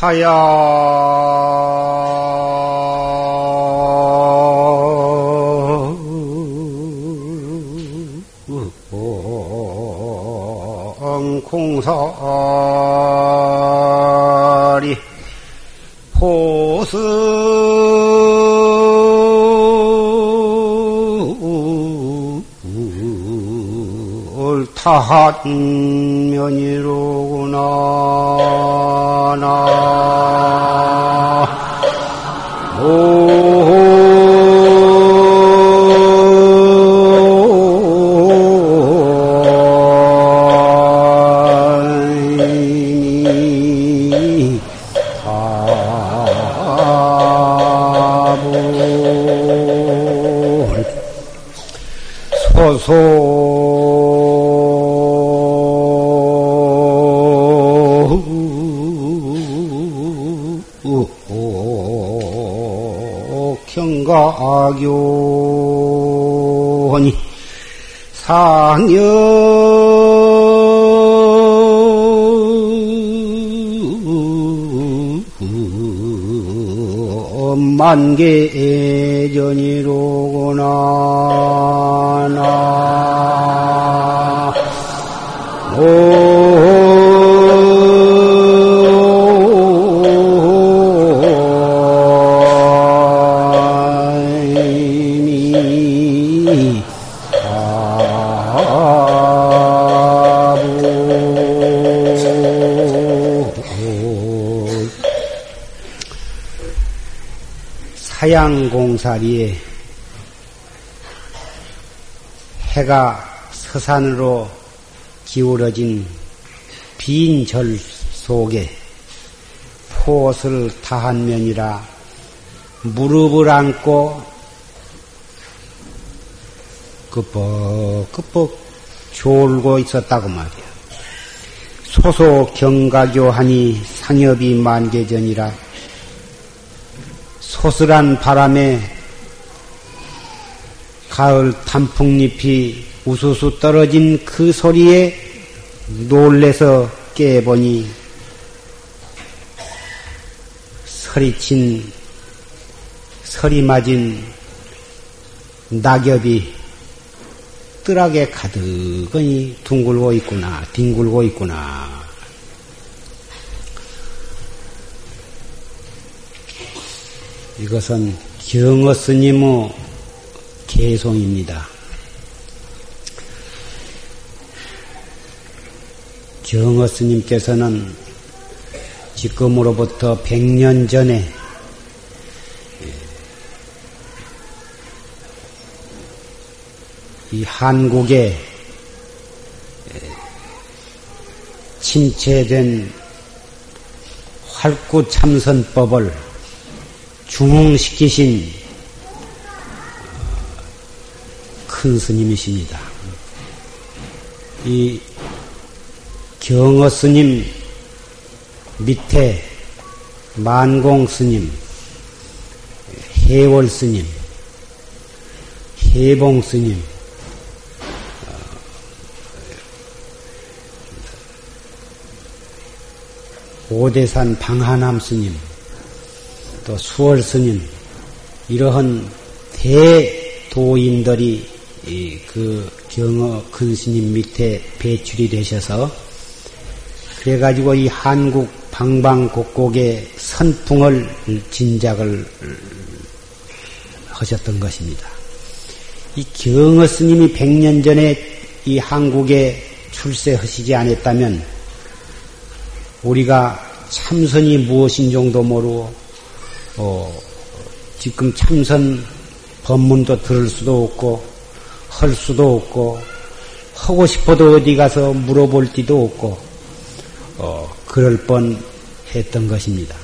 사야. 공사리 포스 타한 면이로구나. 나 경가교니 상여 만개전이로구나. 나 사양공사리에 해가 서산으로 기울어진 빈 절 속에 포옷을 다한 면이라 무릎을 안고 끄뻑끄뻑 졸고 있었다고 말이야. 소소 경가교하니 상엽이 만개전이라 소슬한 바람에 가을 단풍잎이 우수수 떨어진 그 소리에 놀래서 깨보니 서리친 서리 맞은 낙엽이 뜰하게 가득히 둥글고 있구나, 뒹굴고 있구나. 이것은 경어 스님의 개송입니다. 경어 스님께서는 지금으로부터 100년 전에 이 한국에 침체된 활구 참선법을 중흥시키신 큰 스님이십니다. 이 경어 스님 밑에 만공 스님, 해월 스님, 해봉 스님, 오대산 방하남 스님, 또 수월 스님, 이러한 대도인들이 그 경어 큰 스님 밑에 배출이 되셔서 그래가지고 이 한국 방방곡곡에 선풍을 진작을 하셨던 것입니다. 이 경어 스님이 100년 전에 이 한국에 출세하시지 않았다면 우리가 참선이 무엇인 정도 모르고 어, 지금 참선 법문도 들을 수도 없고 할 수도 없고 하고 싶어도 어디 가서 물어볼 데도 없고 어, 그럴 뻔 했던 것입니다.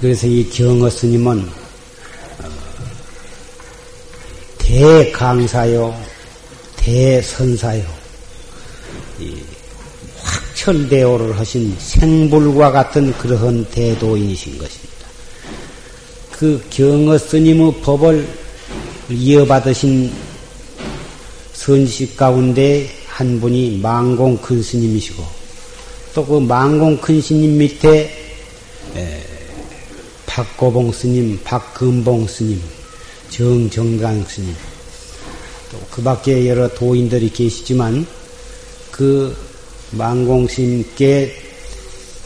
그래서 이 경어 스님은 어, 대강사요, 대선사요, 철대오를 하신 생불과 같은 그러한 대도인이신 것입니다. 그 경어 스님의 법을 이어받으신 선식 가운데 한 분이 망공 큰 스님이시고 또 그 망공 큰 스님 밑에 박고봉 스님, 박금봉 스님, 정정강 스님, 또 그 밖에 여러 도인들이 계시지만 그 스님께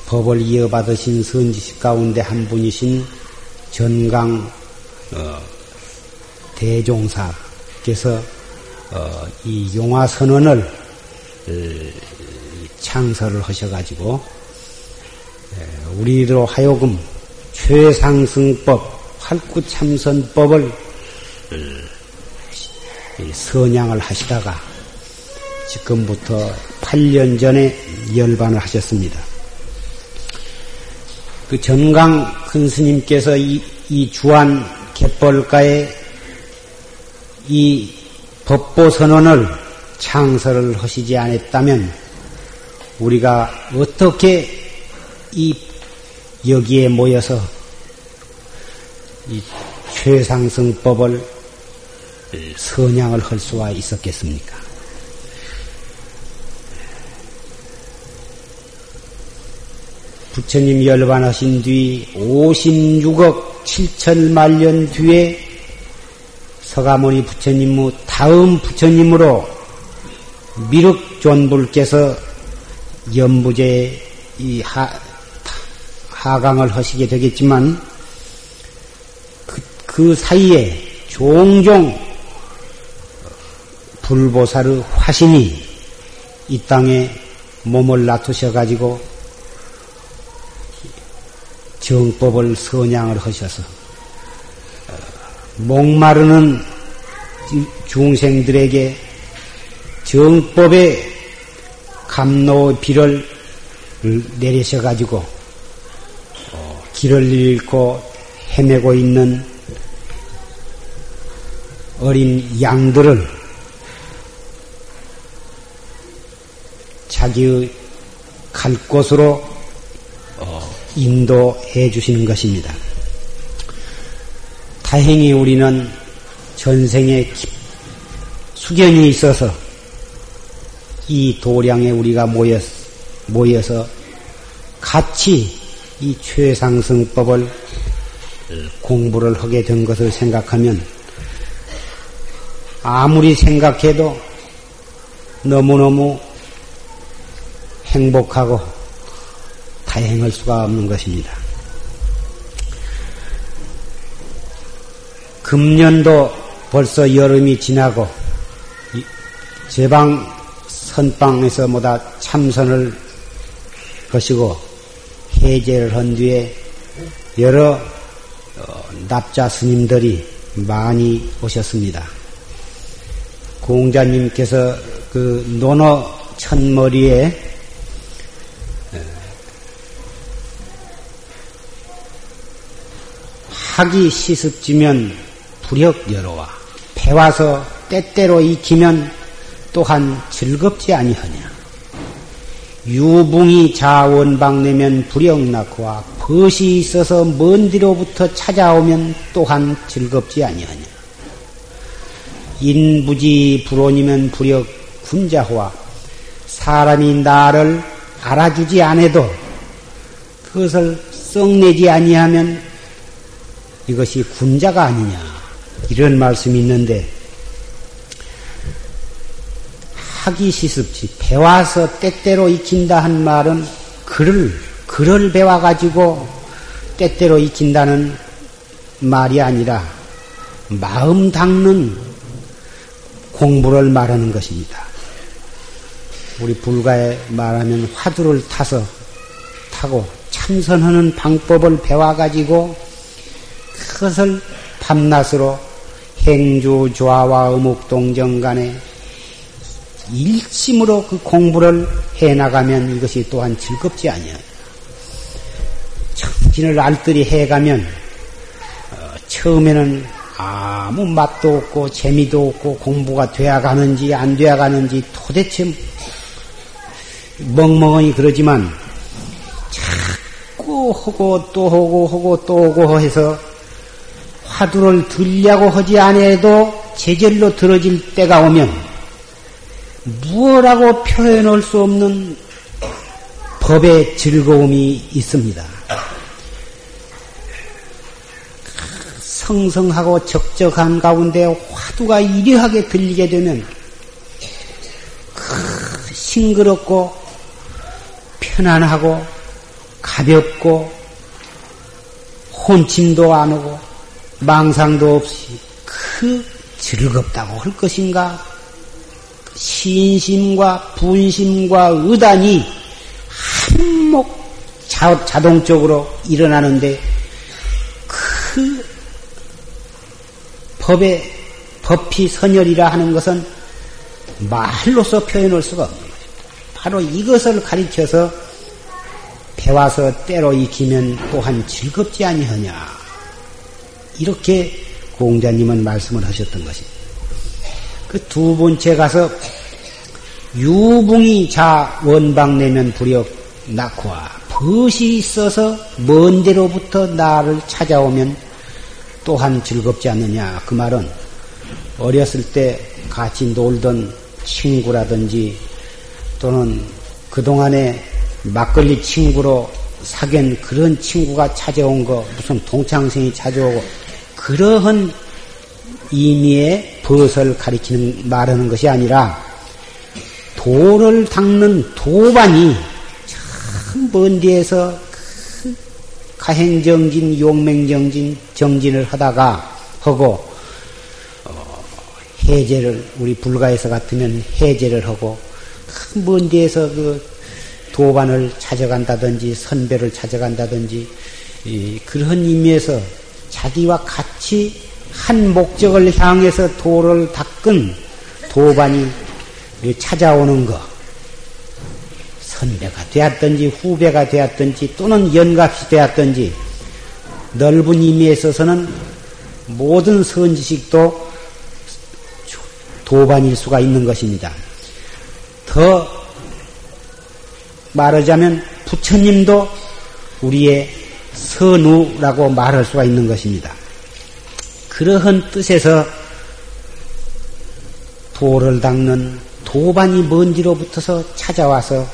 법을 이어받으신 선지식 가운데 한 분이신 전강 어, 대종사께서 어, 이 용화선언을 어, 창설을 하셔가지고 우리로 하여금 최상승법, 활구참선법을 선양을 하시다가 지금부터 8년 전에 열반을 하셨습니다. 그 전강 큰 스님께서 이, 이 주한 갯벌가에 이 법보 선언을 창설을 하시지 않았다면 우리가 어떻게 이 여기에 모여서 이 최상승법을 선양을 할 수가 있었겠습니까? 부처님 열반하신 뒤 56억 7천만 년 뒤에 서가모니 부처님 다음 부처님으로 미륵존불께서 연부제 이 하, 하강을 하시게 되겠지만 그, 그 사이에 종종 불보살의 화신이 이 땅에 몸을 놔두셔 가지고 정법을 선양을 하셔서 목마르는 중생들에게 정법의 감로 비를 내리셔 가지고 어, 길을 잃고 헤매고 있는 어린 양들을 자기의 갈 곳으로 어, 인도해 주시는 것입니다. 다행히 우리는 전생에 수견이 있어서 이 도량에 우리가 모여, 모여서 같이 이 최상승법을 공부를 하게 된 것을 생각하면 아무리 생각해도 너무너무 행복하고 다행할 수가 없는 것입니다. 금년도 벌써 여름이 지나고 제방 선방에서 모다 참선을 것이고 해제를 한 뒤에 여러 어, 납자 스님들이 많이 오셨습니다. 공자님께서 그 논어 천머리에 학이 시습지면 불역 여로와 배와서 때때로 익히면 또한 즐겁지 아니하냐. 유붕이 자원방내면 불역 낳고와 벗이 있어서 먼 뒤로부터 찾아오면 또한 즐겁지 아니하냐. 인부지 불온이면 불역 군자호와 사람이 나를 알아주지 않아도 그것을 썩내지 아니하면 이것이 군자가 아니냐 이런 말씀이 있는데 하기 시습지 배워서 때때로 익힌다 한 말은 글을 글을 배워 가지고 때때로 익힌다는 말이 아니라 마음 닦는 공부를 말하는 것입니다. 우리 불가에 말하면 화두를 타서 타고 참선하는 방법을 배워 가지고 그것을 밤낮으로 행주 조화와 어묵동정 간에 일심으로 그 공부를 해 나가면 이것이 또한 즐겁지 아니야. 정진을 알뜰히 해가면 어, 처음에는 아무 맛도 없고 재미도 없고 공부가 되어가는지 안 되어가는지 도대체 멍멍하니 그러지만 자꾸 하고 또 하고 하고 또 하고 해서 화두를 들려고 하지 않아도 제절로 들어질 때가 오면 무엇라고 표현할 수 없는 법의 즐거움이 있습니다. 성성하고 적적한 가운데 화두가 이려하게 들리게 되면 싱그럽고 편안하고 가볍고 혼침도 안 오고 망상도 없이 그 즐겁다고 할 것인가? 신심과 분심과 의단이 한몫 자동적으로 일어나는데 그 법의 법피 선열이라 하는 것은 말로서 표현할 수가 없는 거죠. 바로 이것을 가리켜서 배워서 때로 익히면 또한 즐겁지 아니하냐. 이렇게 공자님은 말씀을 하셨던 것입니다. 그 두 번째 가서 유붕이 자 원방 내면 불역 낙화 벗이 있어서 먼 데로부터 나를 찾아오면 또한 즐겁지 않느냐 그 말은 어렸을 때 같이 놀던 친구라든지 또는 그동안에 막걸리 친구로 사귄 그런 친구가 찾아온 거 무슨 동창생이 찾아오고 그러한 의미의 벗을 가리키는 말하는 것이 아니라 도를 닦는 도반이 참먼 데에서 그 가행정진, 용맹정진, 정진을 하다가 하고 어, 해제를 우리 불가에서 같으면 해제를 하고 먼 데에서 그 도반을 찾아간다든지 선배를 찾아간다든지 그런 의미에서 자기와 같이 한 목적을 향해서 도를 닦은 도반이 찾아오는 것, 선배가 되었든지 후배가 되었든지 또는 연갑이 되었든지 넓은 의미에 있어서는 모든 선지식도 도반일 수가 있는 것입니다. 더 말하자면 부처님도 우리의 선우라고 말할 수가 있는 것입니다. 그러한 뜻에서 도를 닦는 도반이 먼지로 붙어서 찾아와서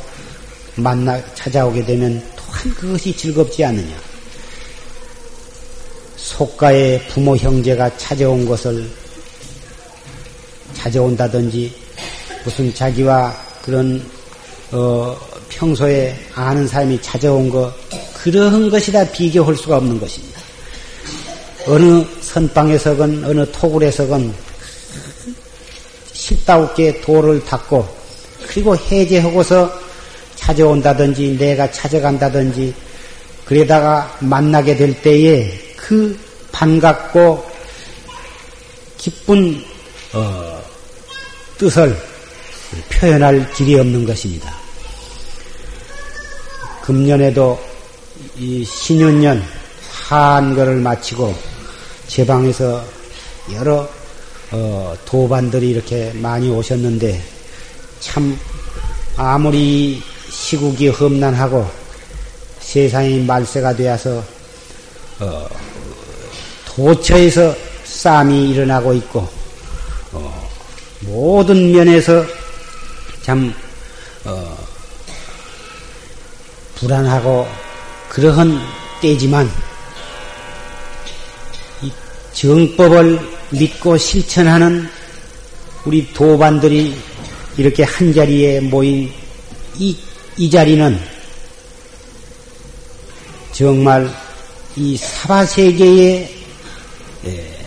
만나 찾아오게 되면 또한 그것이 즐겁지 않느냐. 속가의 부모 형제가 찾아온 것을 찾아온다든지 무슨 자기와 그런 어, 평소에 아는 사람이 찾아온 것 그러한 것이다 비교할 수가 없는 것입니다. 어느 선방에서건 어느 토굴에서건 실다우게 돌을 닦고 그리고 해제하고서 찾아온다든지 내가 찾아간다든지 그러다가 만나게 될 때에 그 반갑고 기쁜 어, 뜻을 표현할 길이 없는 것입니다. 금년에도 이 신윤년 한거를 마치고 제 방에서 여러 어, 도반들이 이렇게 많이 오셨는데 참 아무리 시국이 험난하고 세상이 말세가 되어서 어, 도처에서 싸움이 일어나고 있고 어, 모든 면에서 참 어, 불안하고 그러한 때지만 정법을 믿고 실천하는 우리 도반들이 이렇게 한 자리에 모인 이, 이 자리는 정말 이 사바 세계에 예,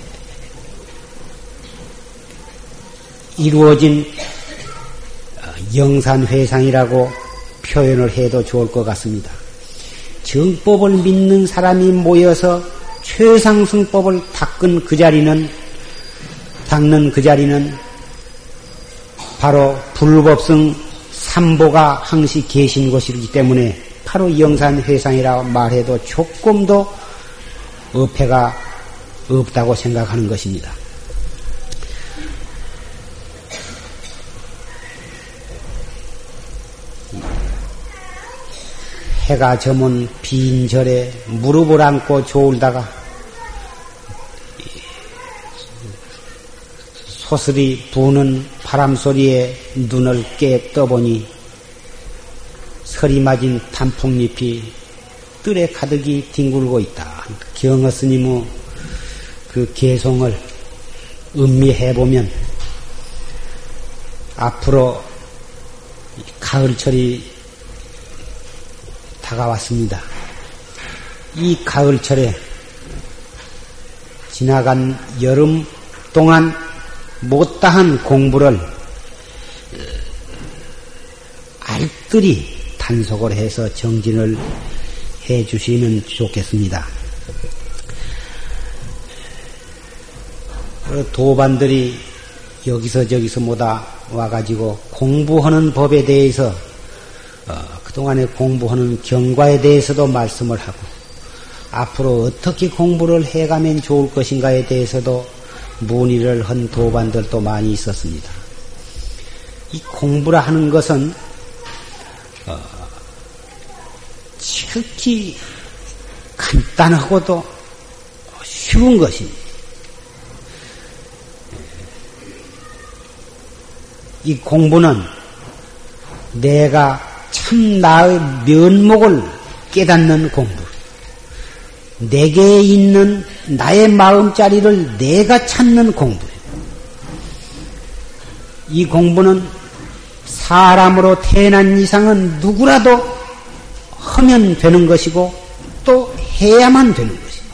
이루어진 영산회상이라고 표현을 해도 좋을 것 같습니다. 정법을 믿는 사람이 모여서 최상승법을 닦은 그 자리는 닦는 그 자리는 바로 불법성 삼보가 항시 계신 것이기 때문에 바로 영산회상이라고 말해도 조금도 어폐가 없다고 생각하는 것입니다. 해가 저문 빈 절에 무릎을 안고 졸다가 소슬이 부는 바람 소리에 눈을 깨 떠보니 서리 맞은 단풍잎이 뜰에 가득이 뒹굴고 있다. 경어 스님의 그 개송을 음미해 보면 앞으로 가을철이 다가왔습니다. 이 가을철에 지나간 여름 동안 못다한 공부를 알뜰히 단속을 해서 정진을 해 주시면 좋겠습니다. 도반들이 여기서 저기서 모다 와가지고 공부하는 법에 대해서 어, 그동안에 공부하는 경과에 대해서도 말씀을 하고 앞으로 어떻게 공부를 해가면 좋을 것인가에 대해서도 문의를 한 도반들도 많이 있었습니다. 이 공부라 하는 것은 어, 특히 간단하고도 쉬운 것입니다. 이 공부는 내가 참 나의 면목을 깨닫는 공부. 내게 있는 나의 마음자리를 내가 찾는 공부. 이 공부는 사람으로 태어난 이상은 누구라도 하면 되는 것이고 또 해야만 되는 것이다.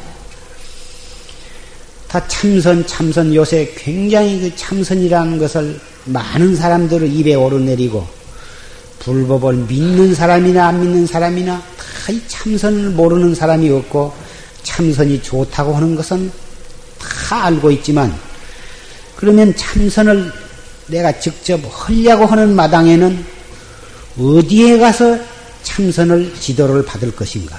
다 참선, 참선 요새 굉장히 그 참선이라는 것을 많은 사람들을 입에 오르내리고 불법을 믿는 사람이나 안 믿는 사람이나 다 이 참선을 모르는 사람이 없고 참선이 좋다고 하는 것은 다 알고 있지만 그러면 참선을 내가 직접 하려고 하는 마당에는 어디에 가서 참선을 지도를 받을 것인가?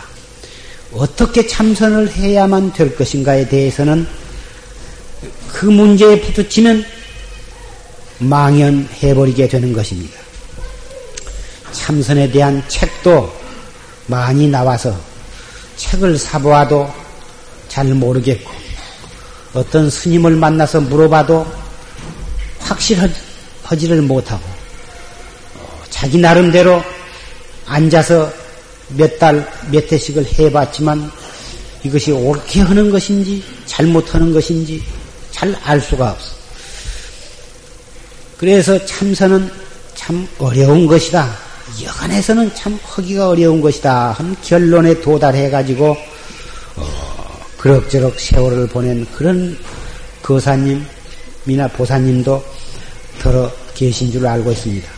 어떻게 참선을 해야만 될 것인가에 대해서는 그 문제에 부딪히면 망연해버리게 되는 것입니다. 참선에 대한 책도 많이 나와서 책을 사보아도 잘 모르겠고 어떤 스님을 만나서 물어봐도 확실하지를 못하고 자기 나름대로 앉아서 몇 달, 몇 해씩을 해봤지만 이것이 옳게 하는 것인지 잘못하는 것인지 잘 알 수가 없어. 그래서 참선은 참 어려운 것이다. 여간에서는 참 하기가 어려운 것이다. 한 결론에 도달해가지고, 어, 그럭저럭 세월을 보낸 그런 거사님이나 보사님도 들어 계신 줄 알고 있습니다.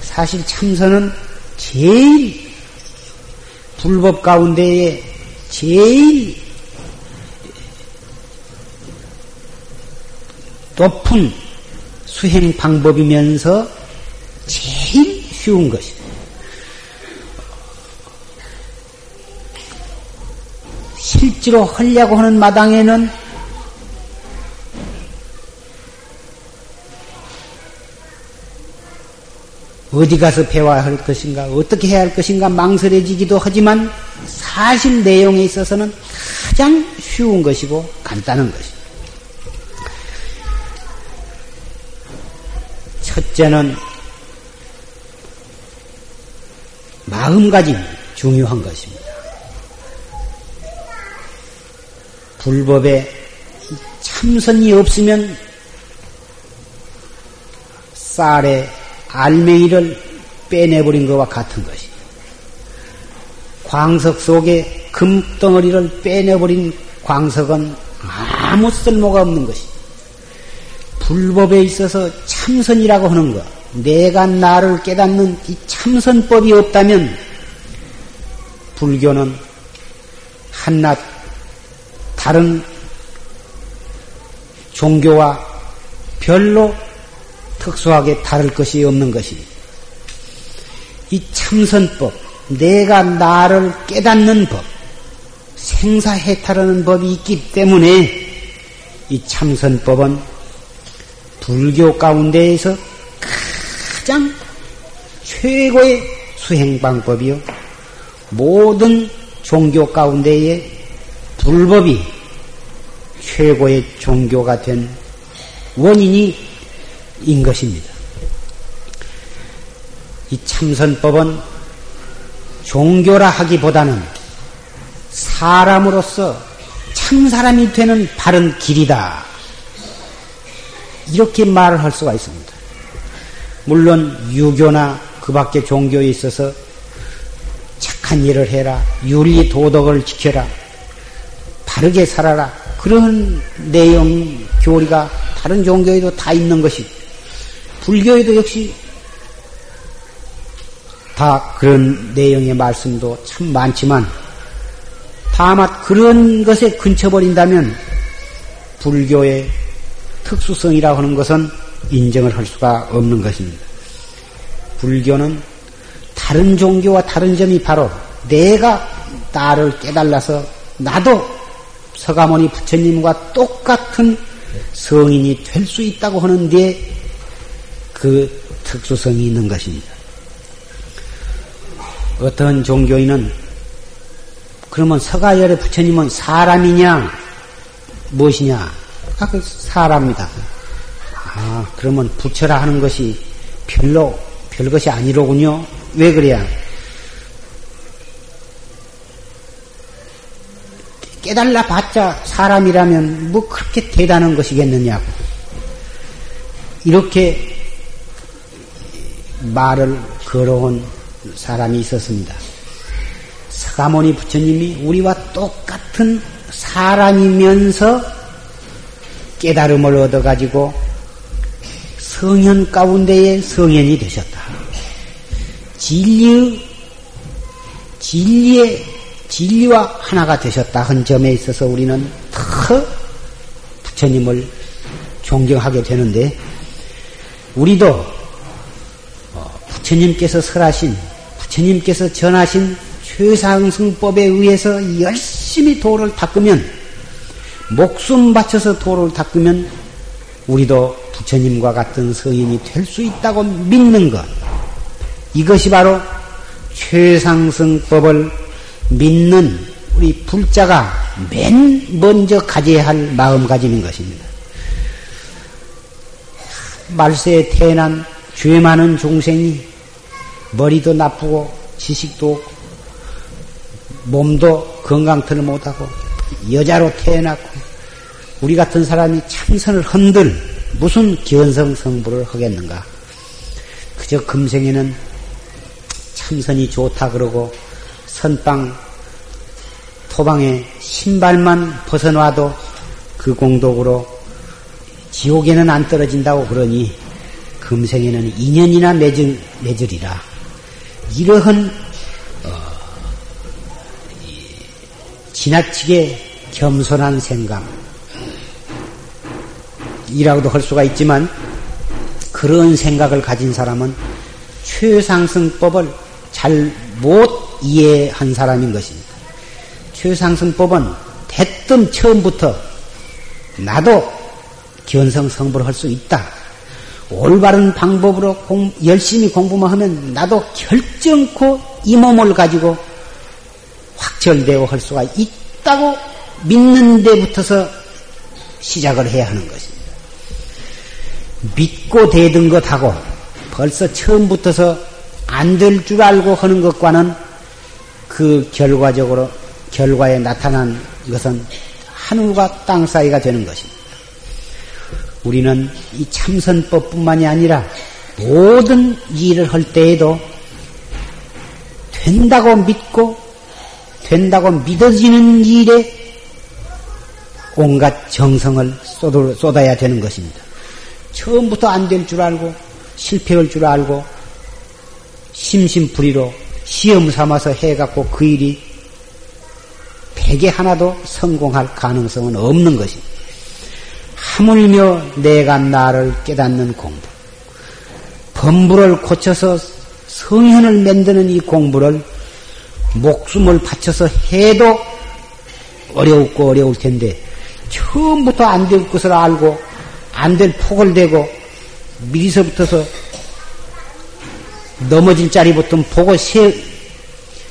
사실 참선은 제일 불법 가운데에 제일 높은 수행 방법이면서 제일 쉬운 것이다. 실제로 하려고 하는 마당에는 어디 가서 배워야 할 것인가, 어떻게 해야 할 것인가 망설여지기도 하지만 사실 내용에 있어서는 가장 쉬운 것이고 간단한 것입니다. 첫째는 마음가짐 중요한 것입니다. 불법에 참선이 없으면 쌀에 알맹이를 빼내버린 것과 같은 것이. 광석 속에 금덩어리를 빼내버린 광석은 아무 쓸모가 없는 것이. 불법에 있어서 참선이라고 하는 것, 내가 나를 깨닫는 이 참선법이 없다면 불교는 한낱 다른 종교와 별로 특수하게 다를 것이 없는 것입니다. 이 참선법, 내가 나를 깨닫는 법, 생사해탈하는 법이 있기 때문에 이 참선법은 불교 가운데에서 가장 최고의 수행 방법이요. 모든 종교 가운데에 불법이 최고의 종교가 된 원인이 인 것입니다. 이 참선법은 종교라 하기보다는 사람으로서 참 사람이 되는 바른 길이다. 이렇게 말을 할 수가 있습니다. 물론 유교나 그 밖의 종교에 있어서 착한 일을 해라. 윤리 도덕을 지켜라. 바르게 살아라. 그런 내용 교리가 다른 종교에도 다 있는 것이 불교에도 역시 다 그런 내용의 말씀도 참 많지만 다만 그런 것에 근처버린다면 불교의 특수성이라고 하는 것은 인정을 할 수가 없는 것입니다. 불교는 다른 종교와 다른 점이 바로 내가 나를 깨달아서 나도 서가모니 부처님과 똑같은 성인이 될 수 있다고 하는데 그 특수성이 있는 것입니다. 어떤 종교인은 그러면 서가열의 부처님은 사람이냐 무엇이냐? 아, 그 사람이다. 아, 그러면 부처라 하는 것이 별로 별 것이 아니로군요. 왜 그래야? 깨달라 봤자 사람이라면 뭐 그렇게 대단한 것이겠느냐고. 이렇게 말을 걸어온 사람이 있었습니다. 서가모니 부처님이 우리와 똑같은 사람이면서 깨달음을 얻어가지고 성현 가운데에 성현이 되셨다. 진리, 진리의, 진리와 하나가 되셨다. 한 점에 있어서 우리는 더 부처님을 존경하게 되는데, 우리도 어, 부처님께서 설하신, 부처님께서 전하신 최상승법에 의해서 열심히 도를 닦으면, 목숨 바쳐서 도를 닦으면, 우리도 부처님과 같은 성인이 될 수 있다고 믿는 것. 이것이 바로 최상승법을 믿는 우리 불자가 맨 먼저 가져야 할 마음가짐인 것입니다. 말세에 태어난 죄 많은 중생이 머리도 나쁘고 지식도 없고 몸도 건강틀을 못하고 여자로 태어났고 우리 같은 사람이 참선을 흔들 무슨 견성 성부를 하겠는가? 그저 금생에는 참선이 좋다 그러고 선방 토방에 신발만 벗어놔도 그 공덕으로 지옥에는 안 떨어진다고 그러니 금생에는 인연이나 맺을, 맺으리라. 이러한 어, 지나치게 겸손한 생각 이라고도 할 수가 있지만 그런 생각을 가진 사람은 최상승법을 잘 못 이해한 사람인 것입니다. 최상승법은 대뜸 처음부터 나도 견성 성불을 할수 있다. 올바른 방법으로 공, 열심히 공부만 하면 나도 결정코 이 몸을 가지고 확철되어 할 수가 있다고 믿는 데부터서 시작을 해야 하는 것입니다. 믿고 대든 것하고 벌써 처음부터서 안 될 줄 알고 하는 것과는 그 결과적으로 결과에 나타난 것은 하늘과 땅 사이가 되는 것입니다. 우리는 이 참선법뿐만이 아니라 모든 일을 할 때에도 된다고 믿고 된다고 믿어지는 일에 온갖 정성을 쏟아야 되는 것입니다. 처음부터 안 될 줄 알고 실패할 줄 알고 심심풀이로 시험 삼아서 해갖고 그 일이 백에 하나도 성공할 가능성은 없는 것이 하물며 내가 나를 깨닫는 공부. 범부를 고쳐서 성현을 만드는 이 공부를 목숨을 바쳐서 해도 어려웠고 어려울 텐데 처음부터 안 될 것을 알고 안 될 폭을 대고 미리서부터서 넘어질 자리부터 보고 세,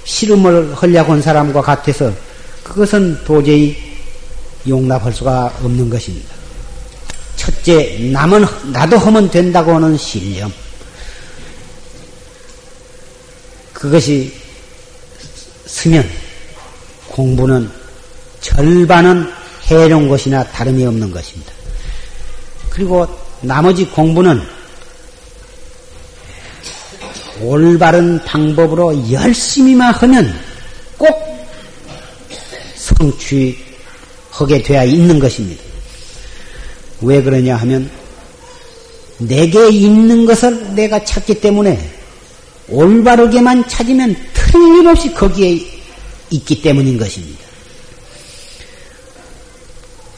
실험을 하려고 한 사람과 같아서 그것은 도저히 용납할 수가 없는 것입니다. 첫째, 남은, 나도 하면 된다고 하는 신념. 그것이 쓰면 공부는 절반은 해놓은 것이나 다름이 없는 것입니다. 그리고 나머지 공부는 올바른 방법으로 열심히만 하면 꼭 성취하게 되어 있는 것입니다. 왜 그러냐 하면 내게 있는 것을 내가 찾기 때문에 올바르게만 찾으면 틀림없이 거기에 있기 때문인 것입니다.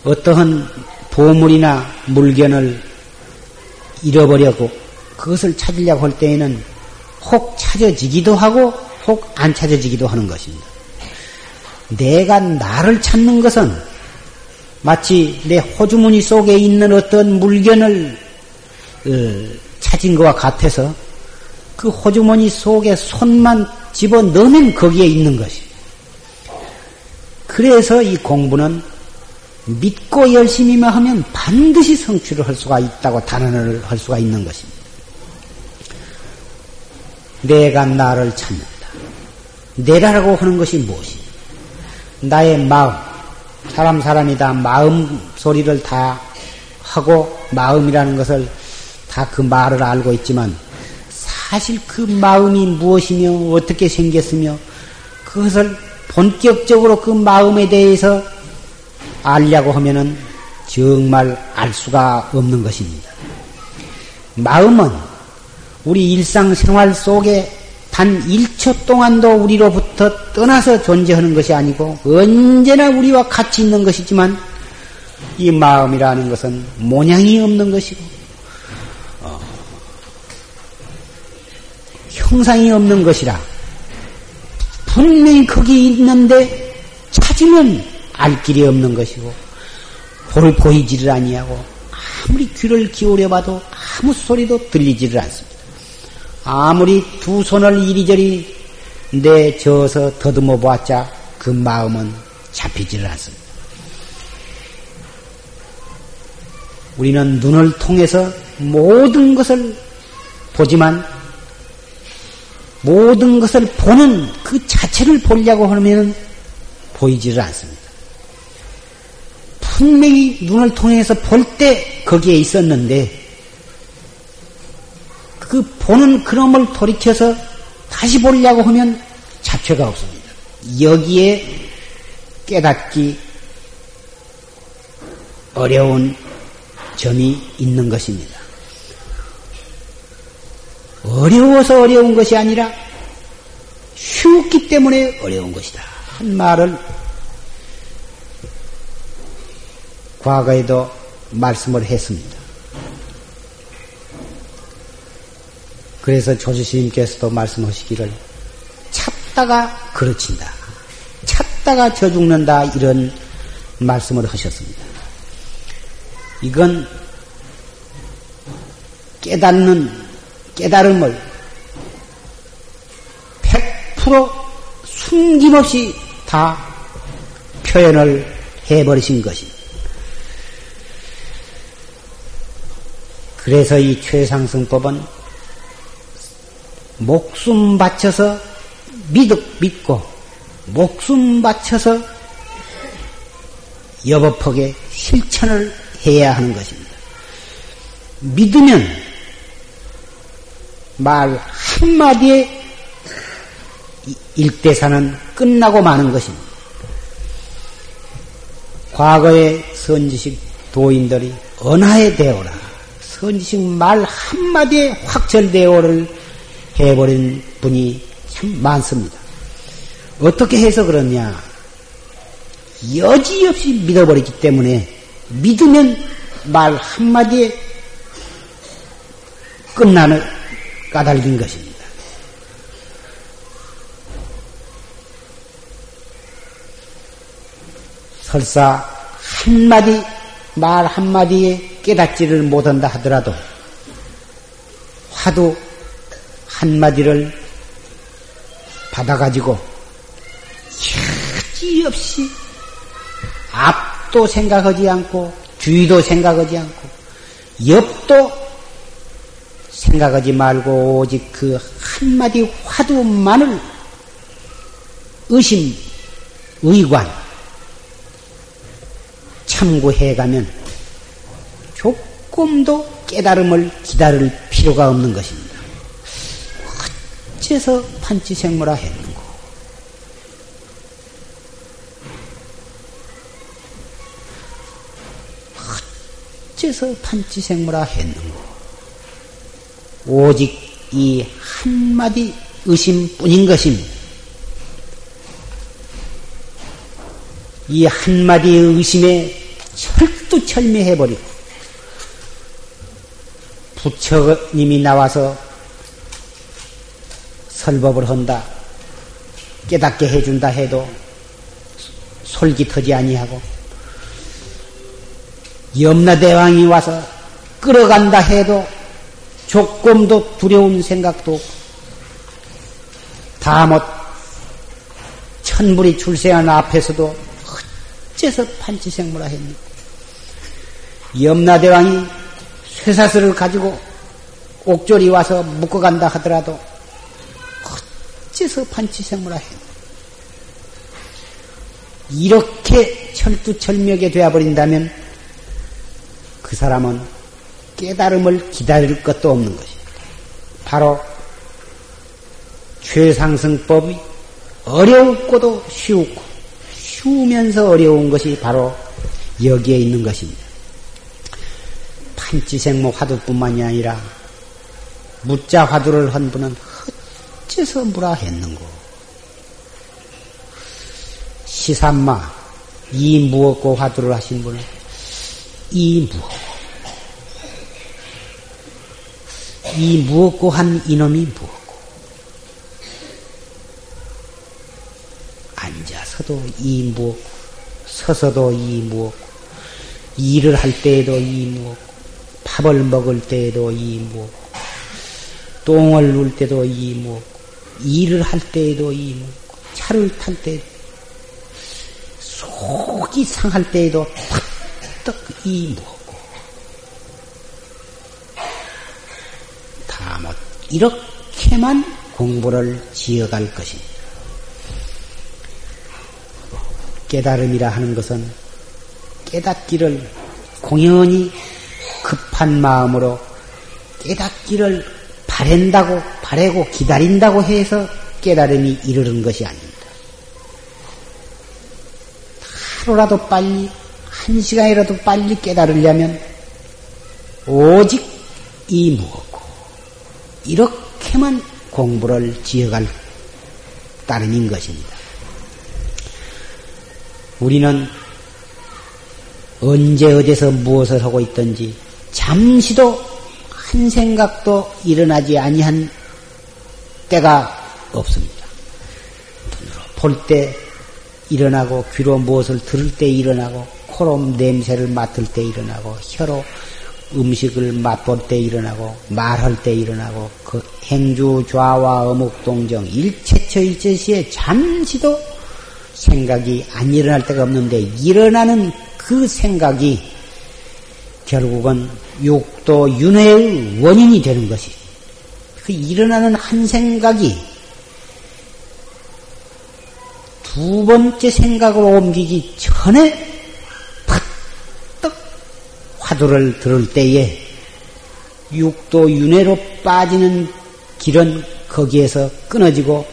어떠한 보물이나 물건을 잃어버려고 그것을 찾으려고 할 때에는 혹 찾아지기도 하고 혹 안 찾아지기도 하는 것입니다. 내가 나를 찾는 것은 마치 내 호주머니 속에 있는 어떤 물건을 어, 찾은 것과 같아서 그 호주머니 속에 손만 집어 넣으면 거기에 있는 것입니다. 그래서 이 공부는 믿고 열심히만 하면 반드시 성취를 할 수가 있다고 단언을 할 수가 있는 것입니다. 내가 나를 찾는다. 내라라고 하는 것이 무엇이냐? 나의 마음, 사람 사람이다 마음 소리를 다 하고 마음이라는 것을 다 그 말을 알고 있지만 사실 그 마음이 무엇이며 어떻게 생겼으며 그것을 본격적으로 그 마음에 대해서 알려고 하면은 정말 알 수가 없는 것입니다. 마음은 우리 일상생활 속에 단 1초 동안도 우리로부터 떠나서 존재하는 것이 아니고 언제나 우리와 같이 있는 것이지만 이 마음이라는 것은 모양이 없는 것이고 어, 형상이 없는 것이라 분명히 거기 있는데 찾으면 알 길이 없는 것이고 볼을 보이지를 아니하고 아무리 귀를 기울여 봐도 아무 소리도 들리지를 않습니다. 아무리 두 손을 이리저리 내저어서 더듬어 보았자 그 마음은 잡히지를 않습니다. 우리는 눈을 통해서 모든 것을 보지만 모든 것을 보는 그 자체를 보려고 하면 보이지를 않습니다. 분명히 눈을 통해서 볼 때 거기에 있었는데 그 보는 그놈을 돌이켜서 다시 보려고 하면 자체가 없습니다. 여기에 깨닫기 어려운 점이 있는 것입니다. 어려워서 어려운 것이 아니라 쉽기 때문에 어려운 것이다. 한 말을 과거에도 말씀을 했습니다. 그래서 조주스님께서도 말씀하시기를 찾다가 그르친다. 찾다가 져 죽는다. 이런 말씀을 하셨습니다. 이건 깨닫는 깨달음을 100% 숨김없이 다 표현을 해버리신 것입니다. 그래서 이 최상승법은 목숨 바쳐서 믿, 믿고 목숨 바쳐서 여법하게 실천을 해야 하는 것입니다. 믿으면 말 한마디에 일대사는 끝나고 마는 것입니다. 과거의 선지식 도인들이 언하에 되어라. 선지식 말 한마디에 확철되어를 해버린 분이 참 많습니다. 어떻게 해서 그러냐? 여지없이 믿어버리기 때문에 믿으면 말 한마디에 끝나는 까닭인 것입니다. 설사 한마디, 말 한마디에 깨닫지를 못한다 하더라도 화두 한마디를 받아가지고 여지없이 앞도 생각하지 않고 주위도 생각하지 않고 옆도 생각하지 말고 오직 그 한마디 화두만을 의심, 의관 참고해 가면 조금도 깨달음을 기다릴 필요가 없는 것입니다. 어째서 판치생물화 했는고? 어째서 판치생물화 했는고? 오직 이 한마디 의심뿐인 것입니다. 이 한마디의 의심에 철두철미해버리고 부처님이 나와서 설법을 한다. 깨닫게 해준다 해도 솔깃하지 아니하고 염라대왕이 와서 끌어간다 해도 조금도 두려운 생각도 다못 천불이 출세한 앞에서도 어째서 판치생물화 했니? 염라대왕이 쇠사슬을 가지고 옥졸이 와서 묶어간다 하더라도 어째서 판치생물화 했니? 이렇게 철두철미하게 되어버린다면 그 사람은 깨달음을 기다릴 것도 없는 것입니다. 바로 최상승법이 어려웠고도 쉬웠고 쉬우면서 어려운 것이 바로 여기에 있는 것입니다. 판치생모 화두뿐만이 아니라 무자 화두를 한 분은 어째서 무라 했는고? 시산마 이 무엇고 화두를 하신 분은 이 무엇? 이 무엇고 한 이놈이 무엇고? 앉아서도 이 무엇고 서서도 이 무엇고 일을 할 때에도 이 무엇고 밥을 먹을 때에도 이 무엇고 똥을 눌 때도 이 무엇고 일을 할 때에도 이 무엇고 차를 탈 때에도 속이 상할 때에도 탁탁 이 무엇고 다못 이렇게만 공부를 지어갈 것입니다. 깨달음이라 하는 것은 깨닫기를 공연히 급한 마음으로 깨닫기를 바랜다고 바래고 기다린다고 해서 깨달음이 이르는 것이 아닙니다. 하루라도 빨리 한 시간이라도 빨리 깨달으려면 오직 이 무엇고 이렇게만 공부를 지어갈 따름인 것입니다. 우리는 언제 어디서 무엇을 하고 있든지 잠시도 한 생각도 일어나지 아니한 때가 없습니다. 눈으로 볼 때 일어나고 귀로 무엇을 들을 때 일어나고 코로 냄새를 맡을 때 일어나고 혀로 음식을 맛볼 때 일어나고 말할 때 일어나고 그 행주 좌와 어묵 동정 일체처 일체시에 잠시도 생각이 안 일어날 때가 없는데 일어나는 그 생각이 결국은 육도 윤회의 원인이 되는 것이 그 일어나는 한 생각이 두 번째 생각으로 옮기기 전에 팍떡 화두를 들을 때에 육도 윤회로 빠지는 길은 거기에서 끊어지고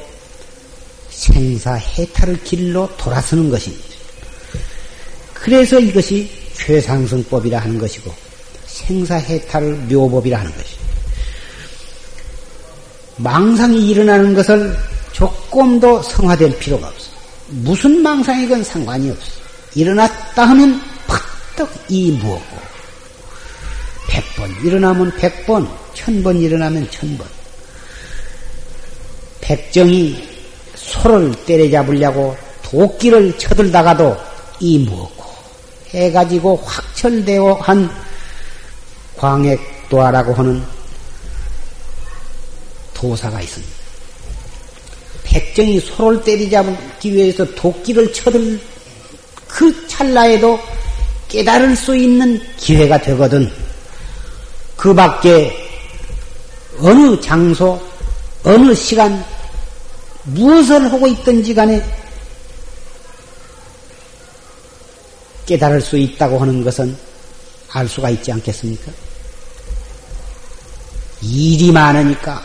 생사 해탈의 길로 돌아서는 것입니다. 그래서 이것이 최상승법이라 하는 것이고 생사해탈 묘법이라 하는 것입니다. 망상이 일어나는 것을 조금도 성화될 필요가 없어. 무슨 망상이건 상관이 없어. 일어났다 하면 팍떡 이 무엇고. 백 번 일어나면 백 번, 천 번 일어나면 천 번. 백정이 소를 때려잡으려고 도끼를 쳐들다가도 이 무엇고 해가지고 확철되어 한 광액도화라고 하는 도사가 있습니다. 백정이 소를 때리잡기 위해서 도끼를 쳐들 그 찰나에도 깨달을 수 있는 기회가 되거든. 그 밖에 어느 장소, 어느 시간, 무엇을 하고 있든지 간에 깨달을 수 있다고 하는 것은 알 수가 있지 않겠습니까? 일이 많으니까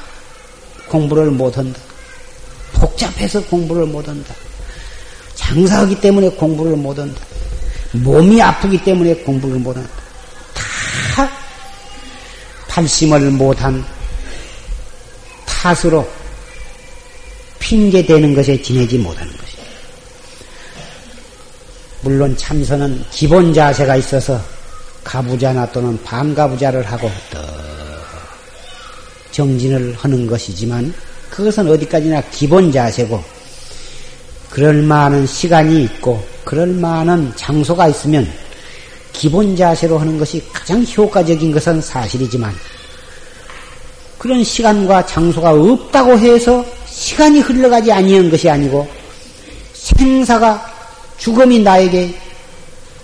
공부를 못한다. 복잡해서 공부를 못한다. 장사하기 때문에 공부를 못한다. 몸이 아프기 때문에 공부를 못한다. 다 발심을 못한 탓으로 핑계대는 것에 지내지 못하는. 물론 참선은 기본 자세가 있어서 가부자나 또는 반가부자를 하고 또 정진을 하는 것이지만 그것은 어디까지나 기본 자세고 그럴 만한 시간이 있고 그럴 만한 장소가 있으면 기본 자세로 하는 것이 가장 효과적인 것은 사실이지만 그런 시간과 장소가 없다고 해서 시간이 흘러가지 아니한 것이 아니고 생사가 죽음이 나에게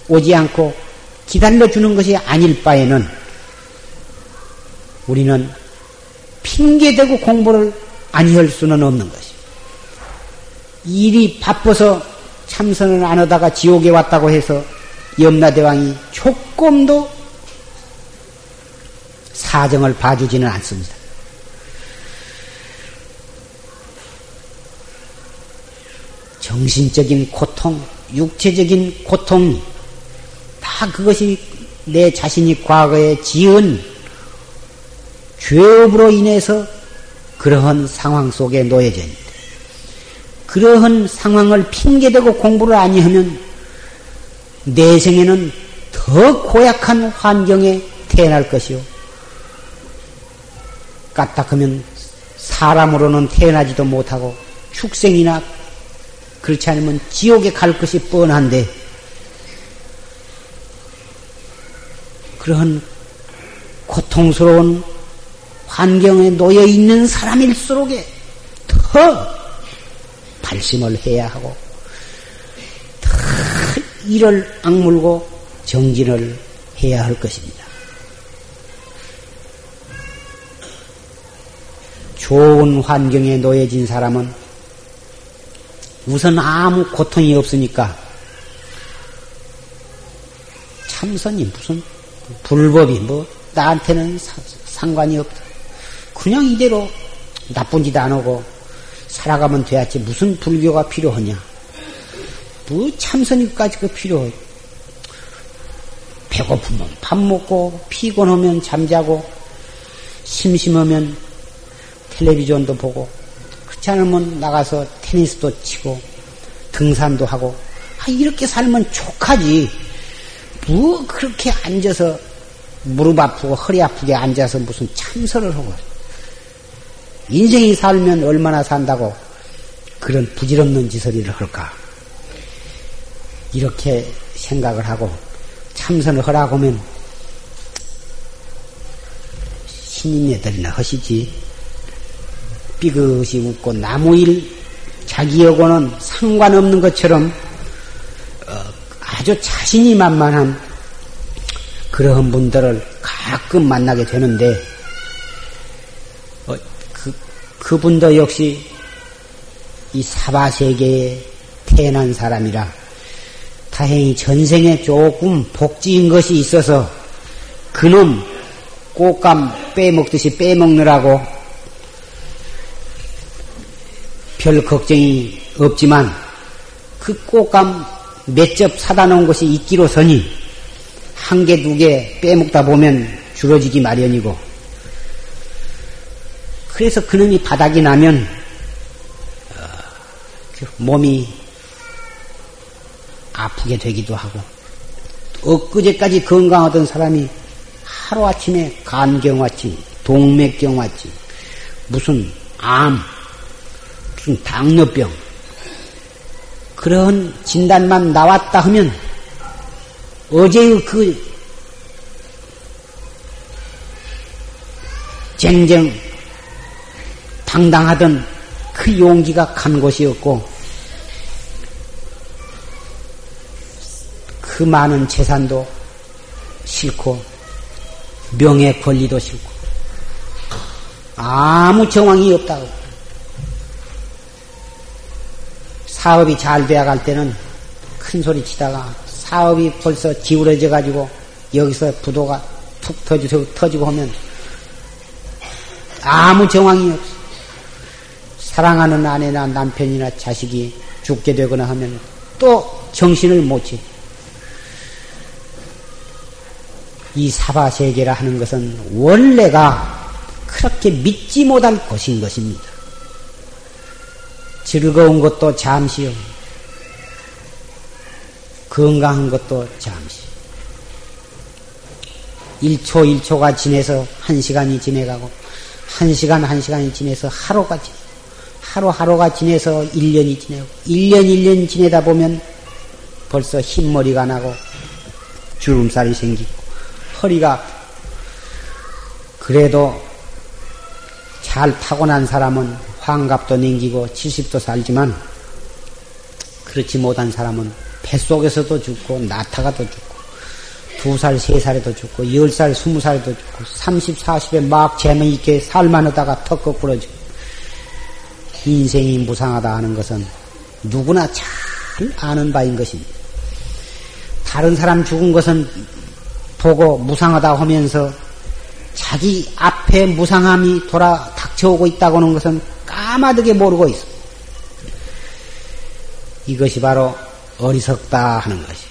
오지 않고 기다려주는 것이 아닐 바에는 우리는 핑계대고 공부를 아니할 수는 없는 것이. 일이 바빠서 참선을 안 하다가 지옥에 왔다고 해서 염라대왕이 조금도 사정을 봐주지는 않습니다. 정신적인 고통, 육체적인 고통, 다 그것이 내 자신이 과거에 지은 죄업으로 인해서 그러한 상황 속에 놓여져 있는데, 그러한 상황을 핑계대고 공부를 아니하면 내 생에는 더 고약한 환경에 태어날 것이요. 까딱하면 사람으로는 태어나지도 못하고 축생이나 그렇지 않으면 지옥에 갈 것이 뻔한데 그러한 고통스러운 환경에 놓여 있는 사람일수록에 더 발심을 해야 하고 더 이를 악물고 정진을 해야 할 것입니다. 좋은 환경에 놓여진 사람은 우선 아무 고통이 없으니까 참선이 무슨 불법이 뭐 나한테는 사, 상관이 없다. 그냥 이대로 나쁜 짓 안 하고 살아가면 돼야지 무슨 불교가 필요하냐. 뭐 참선이까지 그 필요해. 배고프면 밥 먹고 피곤하면 잠자고 심심하면 텔레비전도 보고 그렇지 않으면 나가서 테니스도 치고 등산도 하고 아, 이렇게 살면 족하지. 뭐 그렇게 앉아서 무릎 아프고 허리 아프게 앉아서 무슨 참선을 하고 인생이 살면 얼마나 산다고 그런 부질없는 짓을 할까? 이렇게 생각을 하고 참선을 하라고 하면 신임네들이나 하시지. 삐긋이 웃고 나무일 자기하고는 상관없는 것처럼 어, 아주 자신이 만만한 그러한 분들을 가끔 만나게 되는데 어, 그 그분도 역시 이 사바 세계에 태어난 사람이라 다행히 전생에 조금 복지인 것이 있어서 그놈 꽃감 빼먹듯이 빼먹느라고 별 걱정이 없지만 그 꽃감 몇 접 사다 놓은 것이 있기로서니 한 개, 두 개 빼먹다 보면 줄어지기 마련이고 그래서 그놈이 바닥이 나면 어, 그 몸이 아프게 되기도 하고 엊그제까지 건강하던 사람이 하루아침에 간경 왔지 동맥경 왔지 무슨 암 무슨 당뇨병. 그런 진단만 나왔다 하면 어제의 그 쟁쟁 당당하던 그 용기가 간 곳이었고 그 많은 재산도 싫고 명예 권리도 싫고 아무 정황이 없다고 사업이 잘 돼야 갈 때는 큰 소리 치다가 사업이 벌써 기울어져 가지고 여기서 부도가 툭 터지고, 터지고 하면 아무 정황이 없어. 사랑하는 아내나 남편이나 자식이 죽게 되거나 하면 또 정신을 못 차. 이 사바세계라 하는 것은 원래가 그렇게 믿지 못할 것인 것입니다. 즐거운 것도 잠시요. 건강한 것도 잠시. 1초 1초가 지내서 1시간이 지내가고 1시간 1시간이 지내서 하루가 지내 하루 하루가 지내서 1년이 지내고 1년 1년 지내다 보면 벌써 흰머리가 나고 주름살이 생기고 허리가 그래도 잘 타고난 사람은 환갑도 넘기고 70도 살지만 그렇지 못한 사람은 뱃속에서도 죽고 나타가도 죽고 두 살, 세 살에도 죽고 열 살, 스무 살에도 죽고 30, 40에 막 재미 있게 살만 하다가 턱 거꾸러지고 인생이 무상하다 하는 것은 누구나 잘 아는 바인 것입니다. 다른 사람 죽은 것은 보고 무상하다 하면서 자기 앞에 무상함이 돌아 닥쳐오고 있다고 하는 것은 까마득게 모르고 있어. 이것이 바로 어리석다 하는 것이.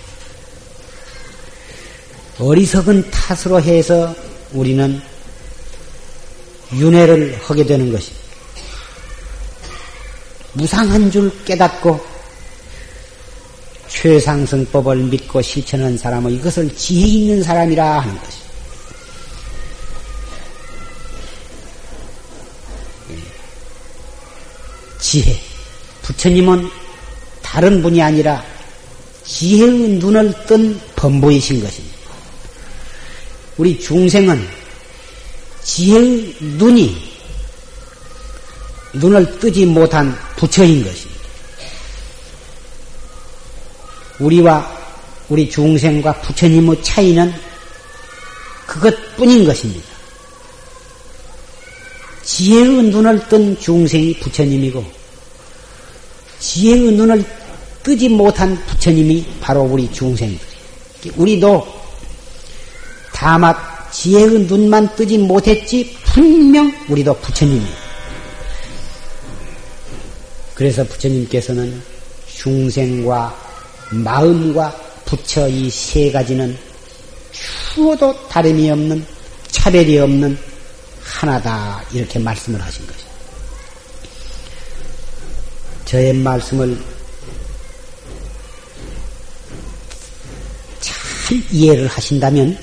어리석은 탓으로 해서 우리는 윤회를 하게 되는 것입니다. 무상한 줄 깨닫고 최상승법을 믿고 실천한 사람은 이것을 지혜 있는 사람이라 하는 것이. 지혜. 부처님은 다른 분이 아니라 지혜의 눈을 뜬 범보이신 것입니다. 우리 중생은 지혜의 눈이 눈을 뜨지 못한 부처인 것입니다. 우리와 우리 중생과 부처님의 차이는 그것뿐인 것입니다. 지혜의 눈을 뜬 중생이 부처님이고 지혜의 눈을 뜨지 못한 부처님이 바로 우리 중생들. 우리도 다만 지혜의 눈만 뜨지 못했지 분명 우리도 부처님이에요. 그래서 부처님께서는 중생과 마음과 부처 이 세 가지는 추워도 다름이 없는 차별이 없는 하나다 이렇게 말씀을 하신 것이죠. 저의 말씀을 잘 이해를 하신다면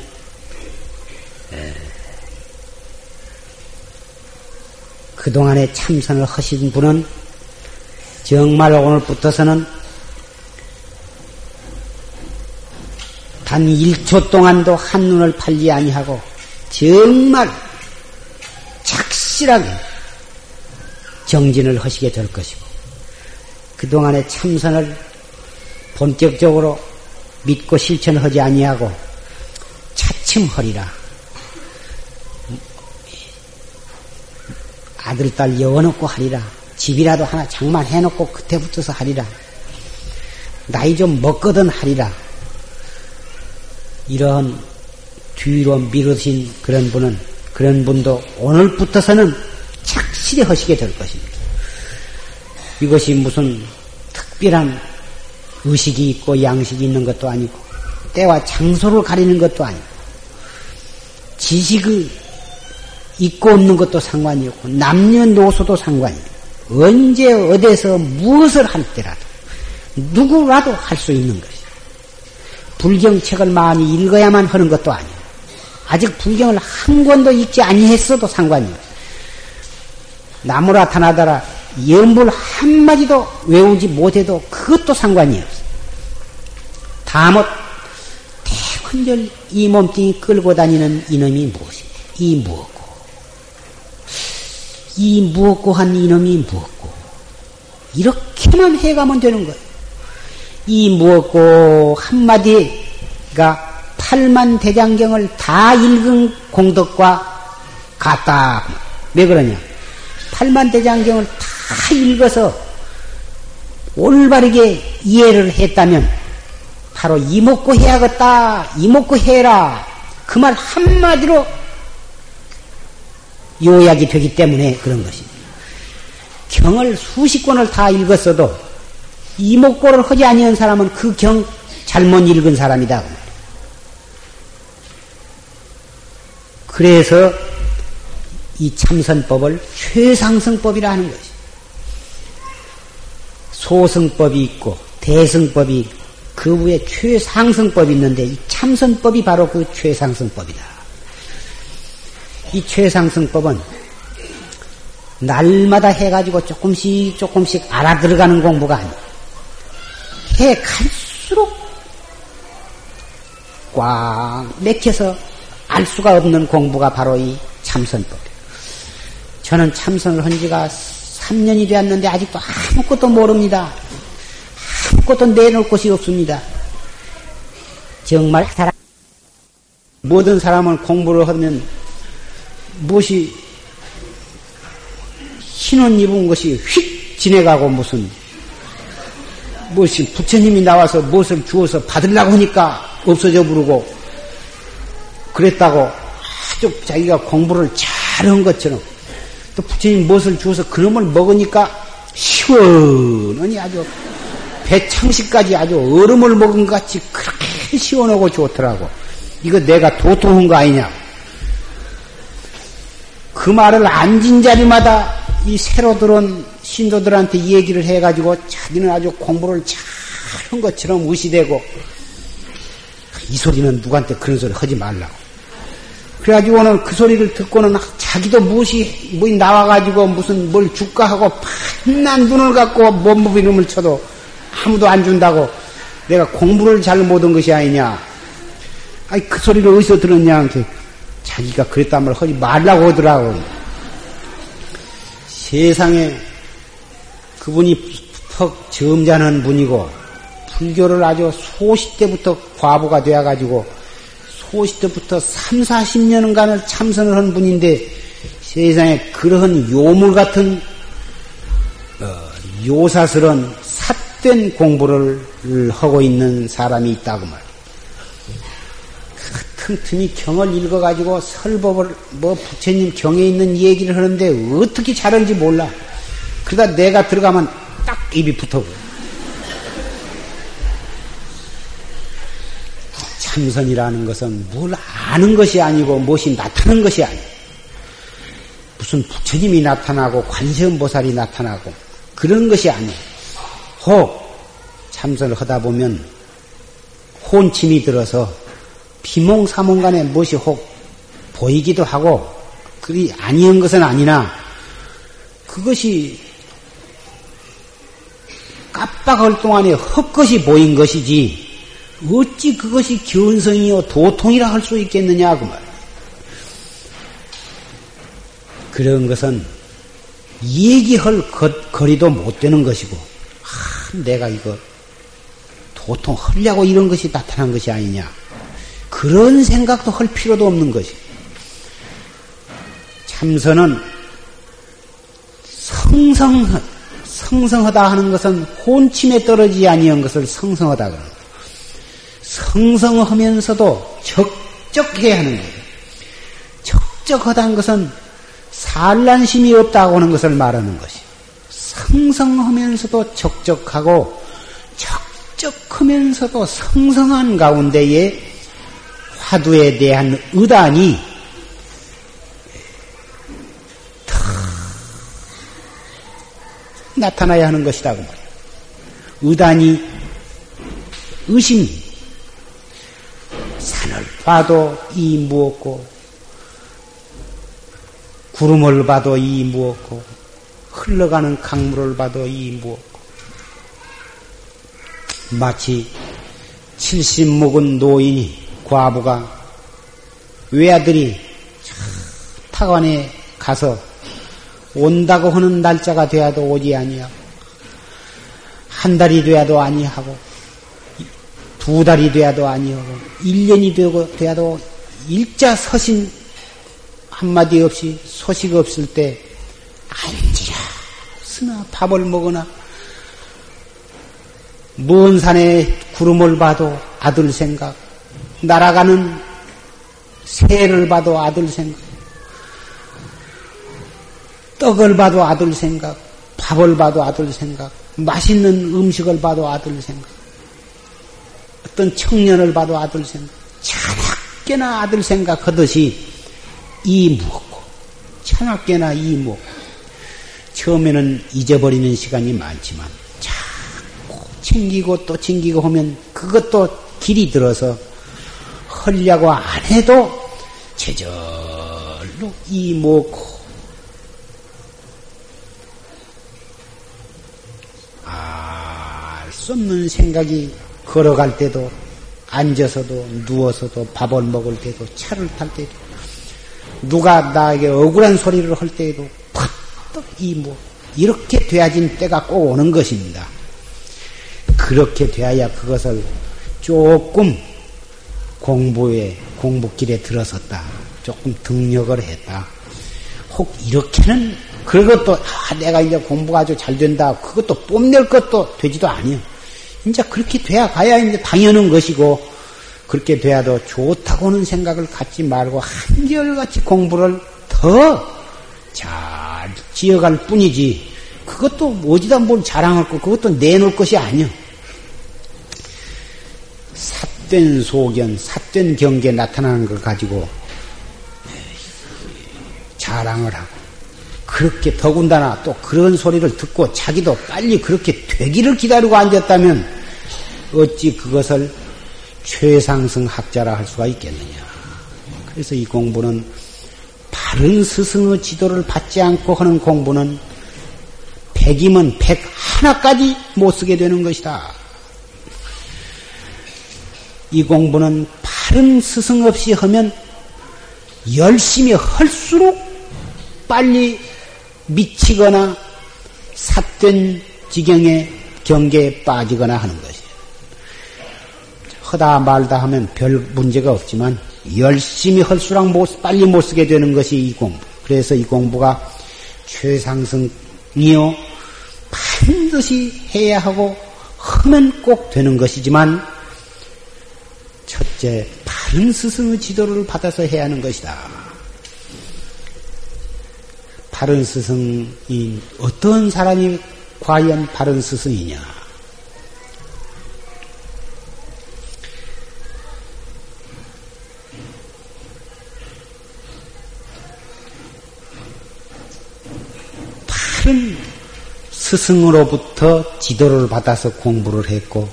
그동안에 참선을 하신 분은 정말 오늘부터서는 단 1초 동안도 한눈을 팔지 아니하고 정말 착실하게 정진을 하시게 될 것이고 그동안의 참선을 본격적으로 믿고 실천하지 아니하고 차츰 허리라 아들 딸 여워놓고 하리라 집이라도 하나 장만해놓고 그때부터서 하리라. 나이 좀 먹거든 하리라. 이런 뒤로 미루신 그런 분은, 그런 분도 오늘부터서는 착실히 하시게 될 것입니다. 이것이 무슨 특별한 의식이 있고 양식이 있는 것도 아니고, 때와 장소를 가리는 것도 아니고, 지식이 있고 없는 것도 상관이 없고, 남녀노소도 상관이 없고, 언제 어디서 무엇을 할 때라도 누구라도 할 수 있는 것이다. 불경책을 많이 읽어야만 하는 것도 아니야. 아직 불경을 한 권도 읽지 아니했어도 상관이 없어. 나무라 타나다라 연불 한마디도 외우지 못해도 그것도 상관이 없어. 다못 대관절 이 몸뚱이 끌고 다니는 이놈이 무엇이냐? 이 무엇? 이 무엇고 한 이놈이 무엇고 이렇게만 해가면 되는 거예요. 이 무엇고 한마디가 팔만 대장경을 다 읽은 공덕과 같다. 왜 그러냐? 팔만 대장경을 다 읽어서 올바르게 이해를 했다면 바로 이먹고 해야겠다. 이먹고 해라. 그 말 한마디로 요약이 되기 때문에 그런 것입니다. 경을 수십 권을 다 읽었어도 이목고를 하지 아니한 사람은 그 경 잘못 읽은 사람이다. 그래서 이 참선법을 최상승법이라 하는 것이. 소승법이 있고 대승법이 있고 그 위에 최상승법이 있는데 이 참선법이 바로 그 최상승법이다. 이 최상승법은 날마다 해가지고 조금씩 조금씩 알아들어가는 공부가 아니야. 해 갈수록 꽉 맥혀서 알 수가 없는 공부가 바로 이 참선법이에요. 저는 참선을 한 지가 3년이 되었는데 아직도 아무것도 모릅니다. 아무것도 내놓을 것이 없습니다. 정말 사람, 모든 사람은 공부를 하면 무엇이 흰옷 입은 것이 휙 지내가고 무슨 무엇이 부처님이 나와서 무엇을 주어서 받으려고 하니까 없어져 부르고 그랬다고 아주 자기가 공부를 잘한 것처럼 또 부처님 무엇을 주어서 그놈을 먹으니까 시원하니 아주 배창식까지 아주 얼음을 먹은 것 같이 그렇게 시원하고 좋더라고. 이거 내가 도통한 거 아니냐. 그 말을 앉은 자리마다 이 새로 들어온 신도들한테 얘기를 해가지고 자기는 아주 공부를 잘 한 것처럼 의시되고 이 소리는 누구한테 그런 소리 하지 말라고. 그래가지고는 그 소리를 듣고는 자기도 무엇이, 뭐 나와가지고 무슨 뭘 줄까 하고 판난 눈을 갖고 몸부 이름을 쳐도 아무도 안 준다고 내가 공부를 잘 못한 것이 아니냐. 아니, 그 소리를 어디서 들었냐. 자기가 그랬단 말을 하지 말라고 하더라고. 세상에 그분이 퍽 점잖은 분이고 불교를 아주 소시 때부터 과부가 되어가지고 소시 때부터 3, 40년간을 참선을 한 분인데 세상에 그러한 요물 같은 어, 요사스런 삿된 공부를 하고 있는 사람이 있다고 말. 틈틈이 경을 읽어가지고 설법을 뭐 부처님 경에 있는 얘기를 하는데 어떻게 잘하는지 몰라. 그러다 내가 들어가면 딱 입이 붙어버려. 참선이라는 것은 뭘 아는 것이 아니고 무엇이 나타나는 것이 아니야. 무슨 부처님이 나타나고 관세음보살이 나타나고 그런 것이 아니야. 혹 참선을 하다 보면 혼침이 들어서 비몽사몽 간에 무엇이 혹 보이기도 하고 그리 아니한 것은 아니나 그것이 깜빡할 동안에 헛것이 보인 것이지 어찌 그것이 견성이요 도통이라 할 수 있겠느냐 그 말. 그런 것은 얘기할 것, 거리도 못 되는 것이고 아, 내가 이거 도통하려고 이런 것이 나타난 것이 아니냐. 그런 생각도 할 필요도 없는 것이. 참선은 성성, 성성하다 하는 것은 혼침에 떨어지지 아니한 것을 성성하다 그러는. 성성하면서도 적적해야 하는 거예요. 적적하다는 것은 산란심이 없다고 하는 것을 말하는 것이. 성성하면서도 적적하고 적적하면서도 성성한 가운데에 화두에 대한 의단이 더 나타나야 하는 것이라고 말이야. 의단이 의심, 산을 봐도 이 무엇고, 구름을 봐도 이 무엇고, 흘러가는 강물을 봐도 이 무엇고, 마치 70 먹은 노인이 과부가 외아들이 타관에 가서 온다고 하는 날짜가 되어도 오지 아니하고 한 달이 되어도 아니하고 두 달이 되어도 아니하고 1년이 되고 되어도 일자 서신 한마디 없이 소식 없을 때 앉으라 쓰나 밥을 먹으나 먼 산에 구름을 봐도 아들 생각, 날아가는 새를 봐도 아들 생각, 떡을 봐도 아들 생각, 밥을 봐도 아들 생각, 맛있는 음식을 봐도 아들 생각, 어떤 청년을 봐도 아들 생각, 차갑게나 아들 생각하듯이 이 무엇고, 차갑게나 이 무엇고, 처음에는 잊어버리는 시간이 많지만, 자꾸 챙기고 또 챙기고 하면 그것도 길이 들어서 헐려고 안 해도 제절로 이먹고. 알 수 없는 생각이 걸어갈 때도 앉아서도 누워서도 밥을 먹을 때도 차를 탈 때도 누가 나에게 억울한 소리를 할 때에도 팍떡 이뭐 이렇게 돼야진 때가 꼭 오는 것입니다. 그렇게 돼야 그것을 조금 공부에 공부길에 들어섰다. 조금 등력을 했다. 혹 이렇게는 그것도 아, 내가 이제 공부가 아주 잘 된다. 그것도 뽐낼 것도 되지도 아니요. 이제 그렇게 돼야 가야 이제 당연한 것이고 그렇게 돼야도 좋다고는 생각을 갖지 말고 한결같이 공부를 더 잘 지어갈 뿐이지. 그것도 어디다 뭘 자랑할 거, 그것도 내놓을 것이 아니요. 삿된 소견, 삿된 경계 나타나는 걸 가지고 자랑을 하고 그렇게 더군다나 또 그런 소리를 듣고 자기도 빨리 그렇게 되기를 기다리고 앉았다면 어찌 그것을 최상승 학자라 할 수가 있겠느냐. 그래서 이 공부는 바른 스승의 지도를 받지 않고 하는 공부는 백이면 백 하나까지 못 쓰게 되는 것이다. 이 공부는 바른 스승 없이 하면 열심히 할수록 빨리 미치거나 삿된 지경의 경계에 빠지거나 하는 것이에요. 하다 말다 하면 별 문제가 없지만 열심히 못, 빨리 못 쓰게 되는 것이 이 공부. 그래서 이 공부가 최상승이요. 반드시 해야 하고 하면 꼭 되는 것이지만 첫째, 바른 스승의 지도를 받아서 해야 하는 것이다. 바른 스승이 어떤 사람이 과연 바른 스승이냐? 바른 스승으로부터 지도를 받아서 공부를 했고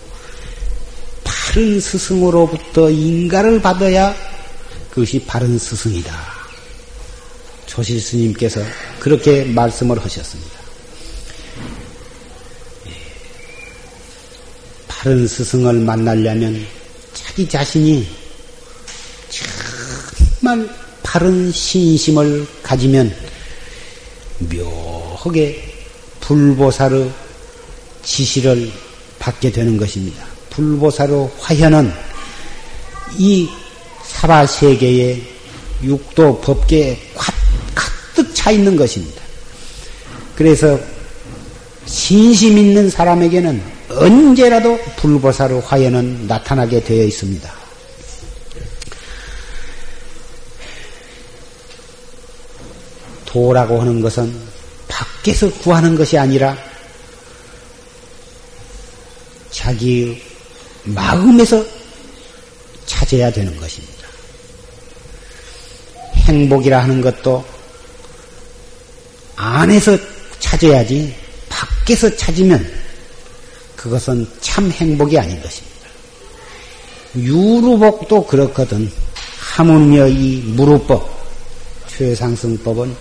바른 스승으로부터 인가를 받아야 그것이 바른 스승이다. 조실 스님께서 그렇게 말씀을 하셨습니다. 예. 바른 스승을 만나려면 자기 자신이 정말 바른 신심을 가지면 묘하게 불보살의 지시를 받게 되는 것입니다. 불보사로 화현은 이 사바세계의 육도 법계 있는 것입니다. 그래서 신심 있는 사람에게는 언제라도 불보사로 화현은 나타나게 되어 있습니다. 도라고 하는 것은 밖에서 구하는 것이 아니라 자기의 마음에서 찾아야 되는 것입니다. 행복이라 하는 것도 안에서 찾아야지 밖에서 찾으면 그것은 참 행복이 아닌 것입니다. 유루복도 그렇거든. 하물며 이 무루법, 최상승법은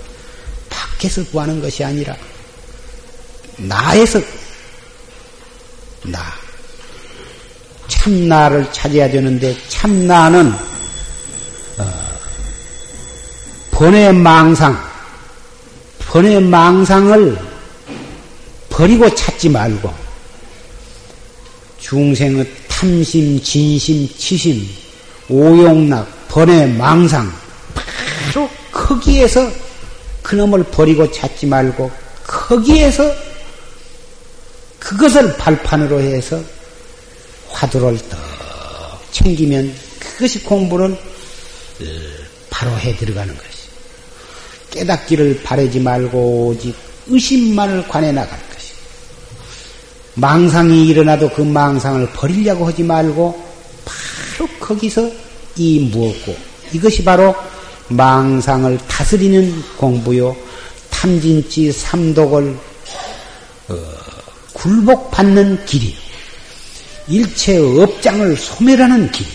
밖에서 구하는 것이 아니라 나에서 나 참나를 찾아야 되는데 참나는 어, 번외 망상, 번외 망상을 버리고 찾지 말고 중생의 탐심, 진심, 치심, 오용락, 번외 망상 바로 거기에서 그놈을 버리고 찾지 말고 거기에서 그것을 발판으로 해서 화두를 더 챙기면 그것이 공부를 어, 바로 해 들어가는 것이. 깨닫기를 바라지 말고 오직 의심만을 관해 나갈 것이. 망상이 일어나도 그 망상을 버리려고 하지 말고 바로 거기서 이 무엇고 이것이 바로 망상을 다스리는 공부요. 탐진치 삼독을 어, 굴복받는 길이요. 일체 업장을 소멸하는 길.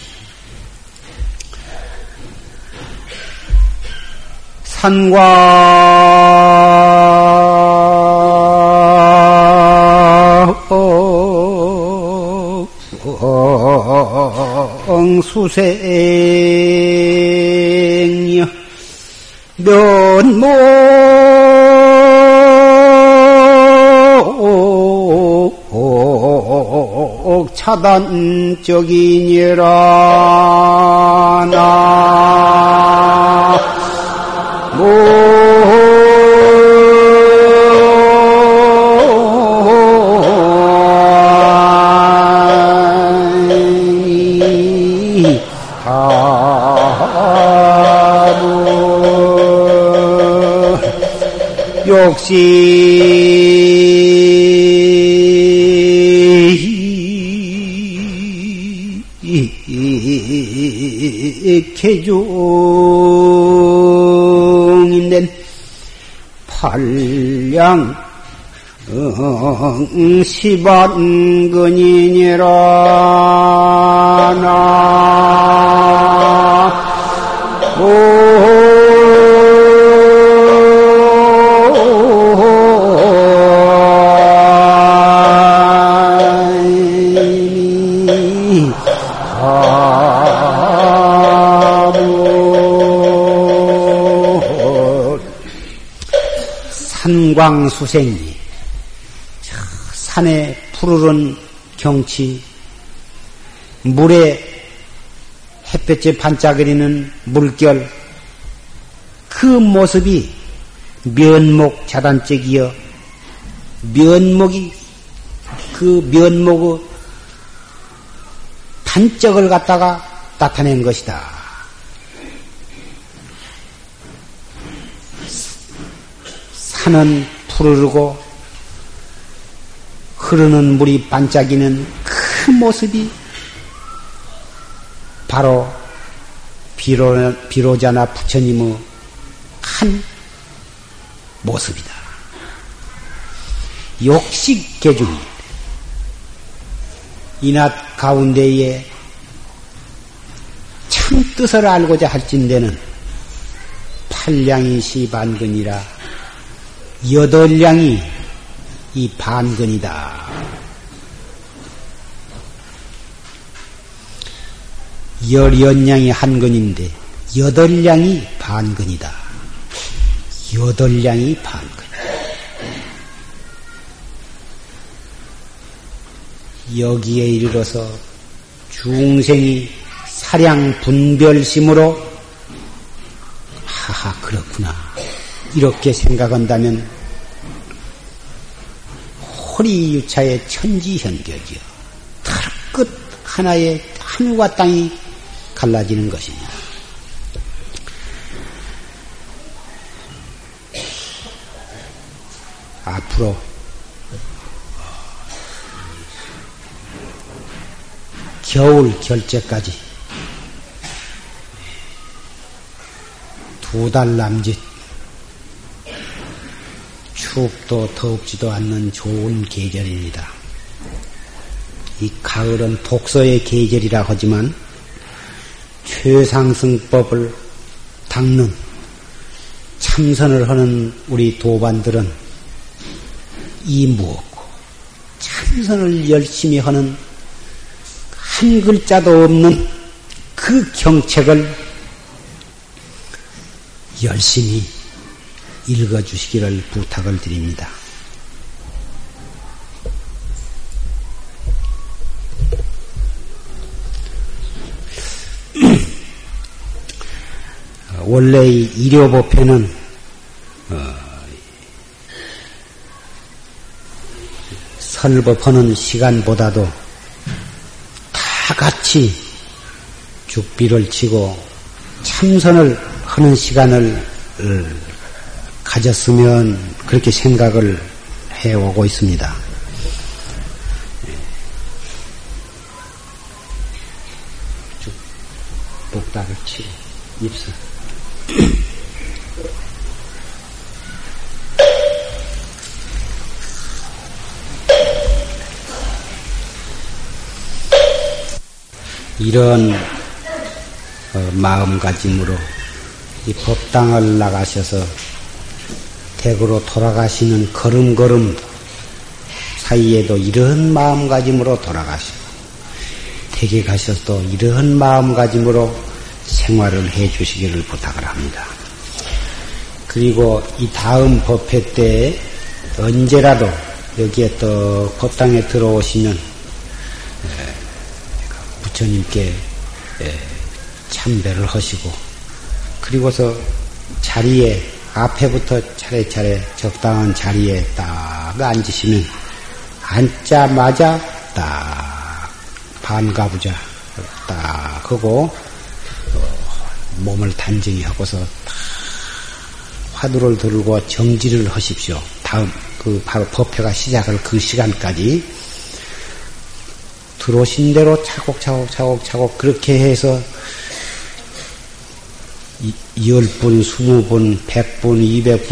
산광 수생이여 면목 차단적이니라 나 역시 개중 팔량 시반근이니라 나 산광수생이 산에 푸르른 경치 물에 햇볕에 반짝거리는 물결 그 모습이 면목 자단적이여 면목이 그 면목의 단적을 갖다가 나타낸 것이다. 산은 푸르르고 흐르는 물이 반짝이는 그 모습이 바로 비로, 비로자나 부처님의 한 모습이다. 욕식 개중이 이낮 가운데에 참 뜻을 알고자 할진대는 팔량이 시반근이라 여덟량이 이 반근이다. 열연량이 한 근인데 여덟량이 반근이다. 여덟량이 반근. 여기에 이르러서 중생이 사량 분별심으로 하하 그렇구나 이렇게 생각한다면 호리유차의 천지현격이요 털끝 하나의 하늘과 땅이 갈라지는 것입니다. 앞으로 겨울 결제까지 두 달 남짓 춥도 더웁지도 않는 좋은 계절입니다. 이 가을은 독서의 계절이라 하지만 최상승법을 닦는 참선을 하는 우리 도반들은 이 무엇고 참선을 열심히 하는 한 글자도 없는 그 경책을 열심히 읽어주시기를 부탁을 드립니다. 원래 이 일요법회는 어, 설법하는 시간보다도 다 같이 죽비를 치고 참선을 하는 시간을 가졌으면 그렇게 생각을 해오고 있습니다. 복닥을 치고 입술. 이런 어, 마음가짐으로 이 법당을 나가셔서 댁으로 돌아가시는 걸음걸음 사이에도 이런 마음가짐으로 돌아가시고 댁에 가셔서도 이런 마음가짐으로 생활을 해 주시기를 부탁을 합니다. 그리고 이 다음 법회 때 언제라도 여기에 또 법당에 들어오시면 부처님께 참배를 하시고 그리고서 자리에 앞에부터 차례차례 적당한 자리에 딱 앉으시면 앉자마자 딱 반가부자 딱 하고 몸을 단정히 하고서 딱 화두를 들고 정지를 하십시오. 다음 그 바로 법회가 시작할 그 시간까지 들어오신 대로 차곡차곡 차곡차곡 그렇게 해서 10분, 20분, 100분, 200분,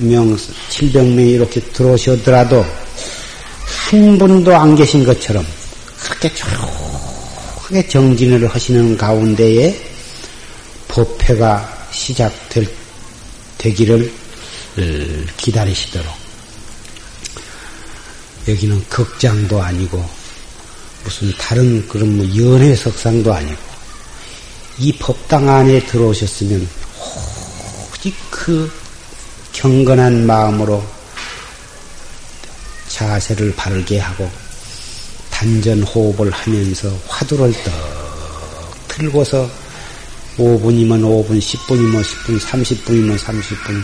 500명, 700명 이렇게 들어오셨더라도 한 분도 안 계신 것처럼 그렇게 조용하게 정진을 하시는 가운데에 법회가 시작될 되기를 기다리시도록. 여기는 극장도 아니고 무슨 다른 그런 뭐 연회 석상도 아니고 이 법당 안에 들어오셨으면 오직 그 경건한 마음으로 자세를 바르게 하고 단전 호흡을 하면서 화두를 떡 틀고서 5분이면 5분, 10분이면 10분, 30분이면 30분,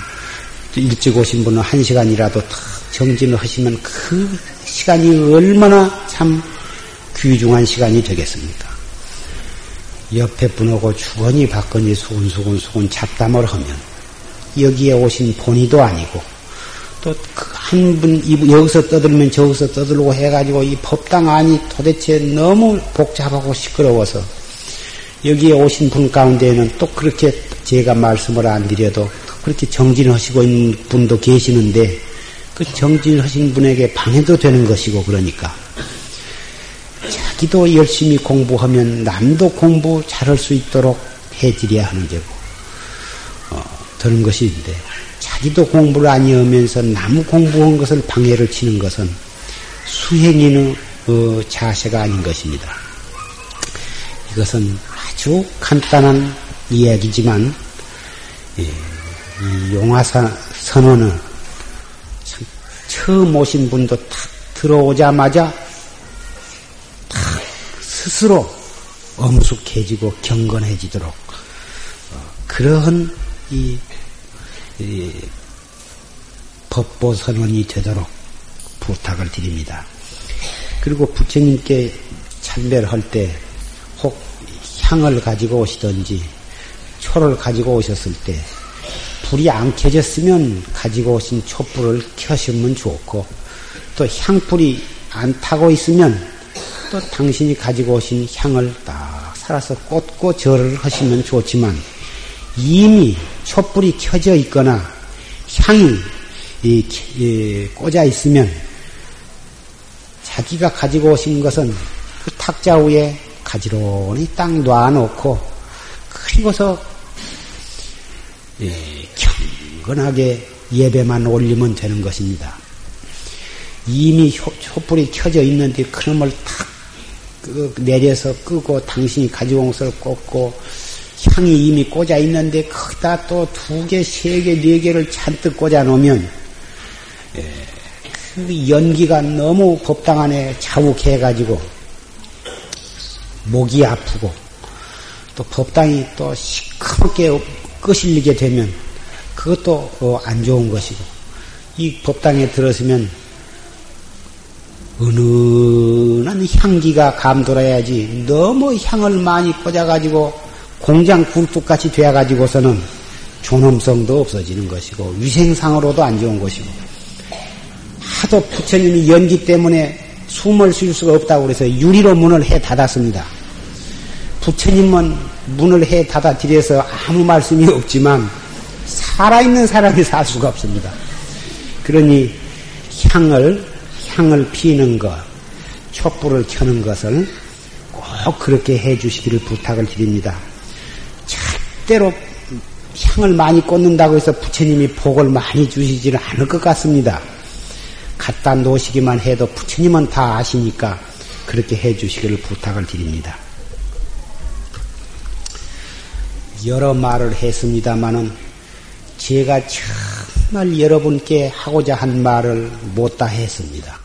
일찍 오신 분은 1시간이라도 탁 정진을 하시면 그 시간이 얼마나 참 귀중한 시간이 되겠습니까? 옆에 분하고 주거니 받거니 수근수근수근 잡담을 하면 여기에 오신 본의도 아니고 또 한분 그 여기서 떠들면 저기서 떠들고 해가지고 이 법당 안이 도대체 너무 복잡하고 시끄러워서 여기에 오신 분 가운데에는 또 그렇게 제가 말씀을 안 드려도 그렇게 정진하시고 있는 분도 계시는데 그 정진하신 분에게 방해도 되는 것이고 그러니까 자기도 열심히 공부하면 남도 공부 잘할 수 있도록 해드려야 하는 게고 어, 그런 것인데 자기도 공부를 아니하면서 남 공부한 것을 방해를 치는 것은 수행인의 어, 자세가 아닌 것입니다. 이것은 아주 간단한 이야기지만 예, 이 용화사 선언은 처음 오신 분도 탁 들어오자마자 스스로 엄숙해지고 경건해지도록 어, 그러한 이, 이 법보 선언이 되도록 부탁을 드립니다. 그리고 부처님께 참배를 할때 혹 향을 가지고 오시든지 초를 가지고 오셨을 때 불이 안 켜졌으면 가지고 오신 촛불을 켜시면 좋고 또 향불이 안 타고 있으면 또 당신이 가지고 오신 향을 딱 살아서 꽂고 절을 하시면 좋지만 이미 촛불이 켜져 있거나 향이 이, 이, 꽂아 있으면 자기가 가지고 오신 것은 그 탁자 위에 가지런히 딱 놔놓고 그리고서 예, 경건하게 예배만 올리면 되는 것입니다. 이미 촛불이 켜져 있는데 그놈을 탁 그 내려서 끄고 당신이 가지고 온 것을 꽂고 향이 이미 꽂아 있는데 거기다 또 두 개, 세 개, 네 개를 잔뜩 꽂아 놓으면 예, 그 연기가 너무 법당 안에 자욱해 가지고 목이 아프고 또 법당이 또 시커멓게 끄실리게 되면 그것도 어, 안 좋은 것이고 이 법당에 들어서면 은은한 향기가 감돌아야지 너무 향을 많이 꽂아가지고 공장 굴뚝같이 되어가지고서는 존엄성도 없어지는 것이고 위생상으로도 안 좋은 것이고 하도 부처님이 연기 때문에 숨을 쉴 수가 없다고 그래서 유리로 문을 해 닫았습니다. 부처님은 문을 해 닫아 드려서 아무 말씀이 없지만 살아있는 사람이 살 수가 없습니다. 그러니 향을 향을 피는 것, 촛불을 켜는 것을 꼭 그렇게 해 주시기를 부탁을 드립니다. 절대로 향을 많이 꽂는다고 해서 부처님이 복을 많이 주시지는 않을 것 같습니다. 갖다 놓으시기만 해도 부처님은 다 아시니까 그렇게 해 주시기를 부탁을 드립니다. 여러 말을 했습니다마는 제가 정말 여러분께 하고자 한 말을 못다 했습니다.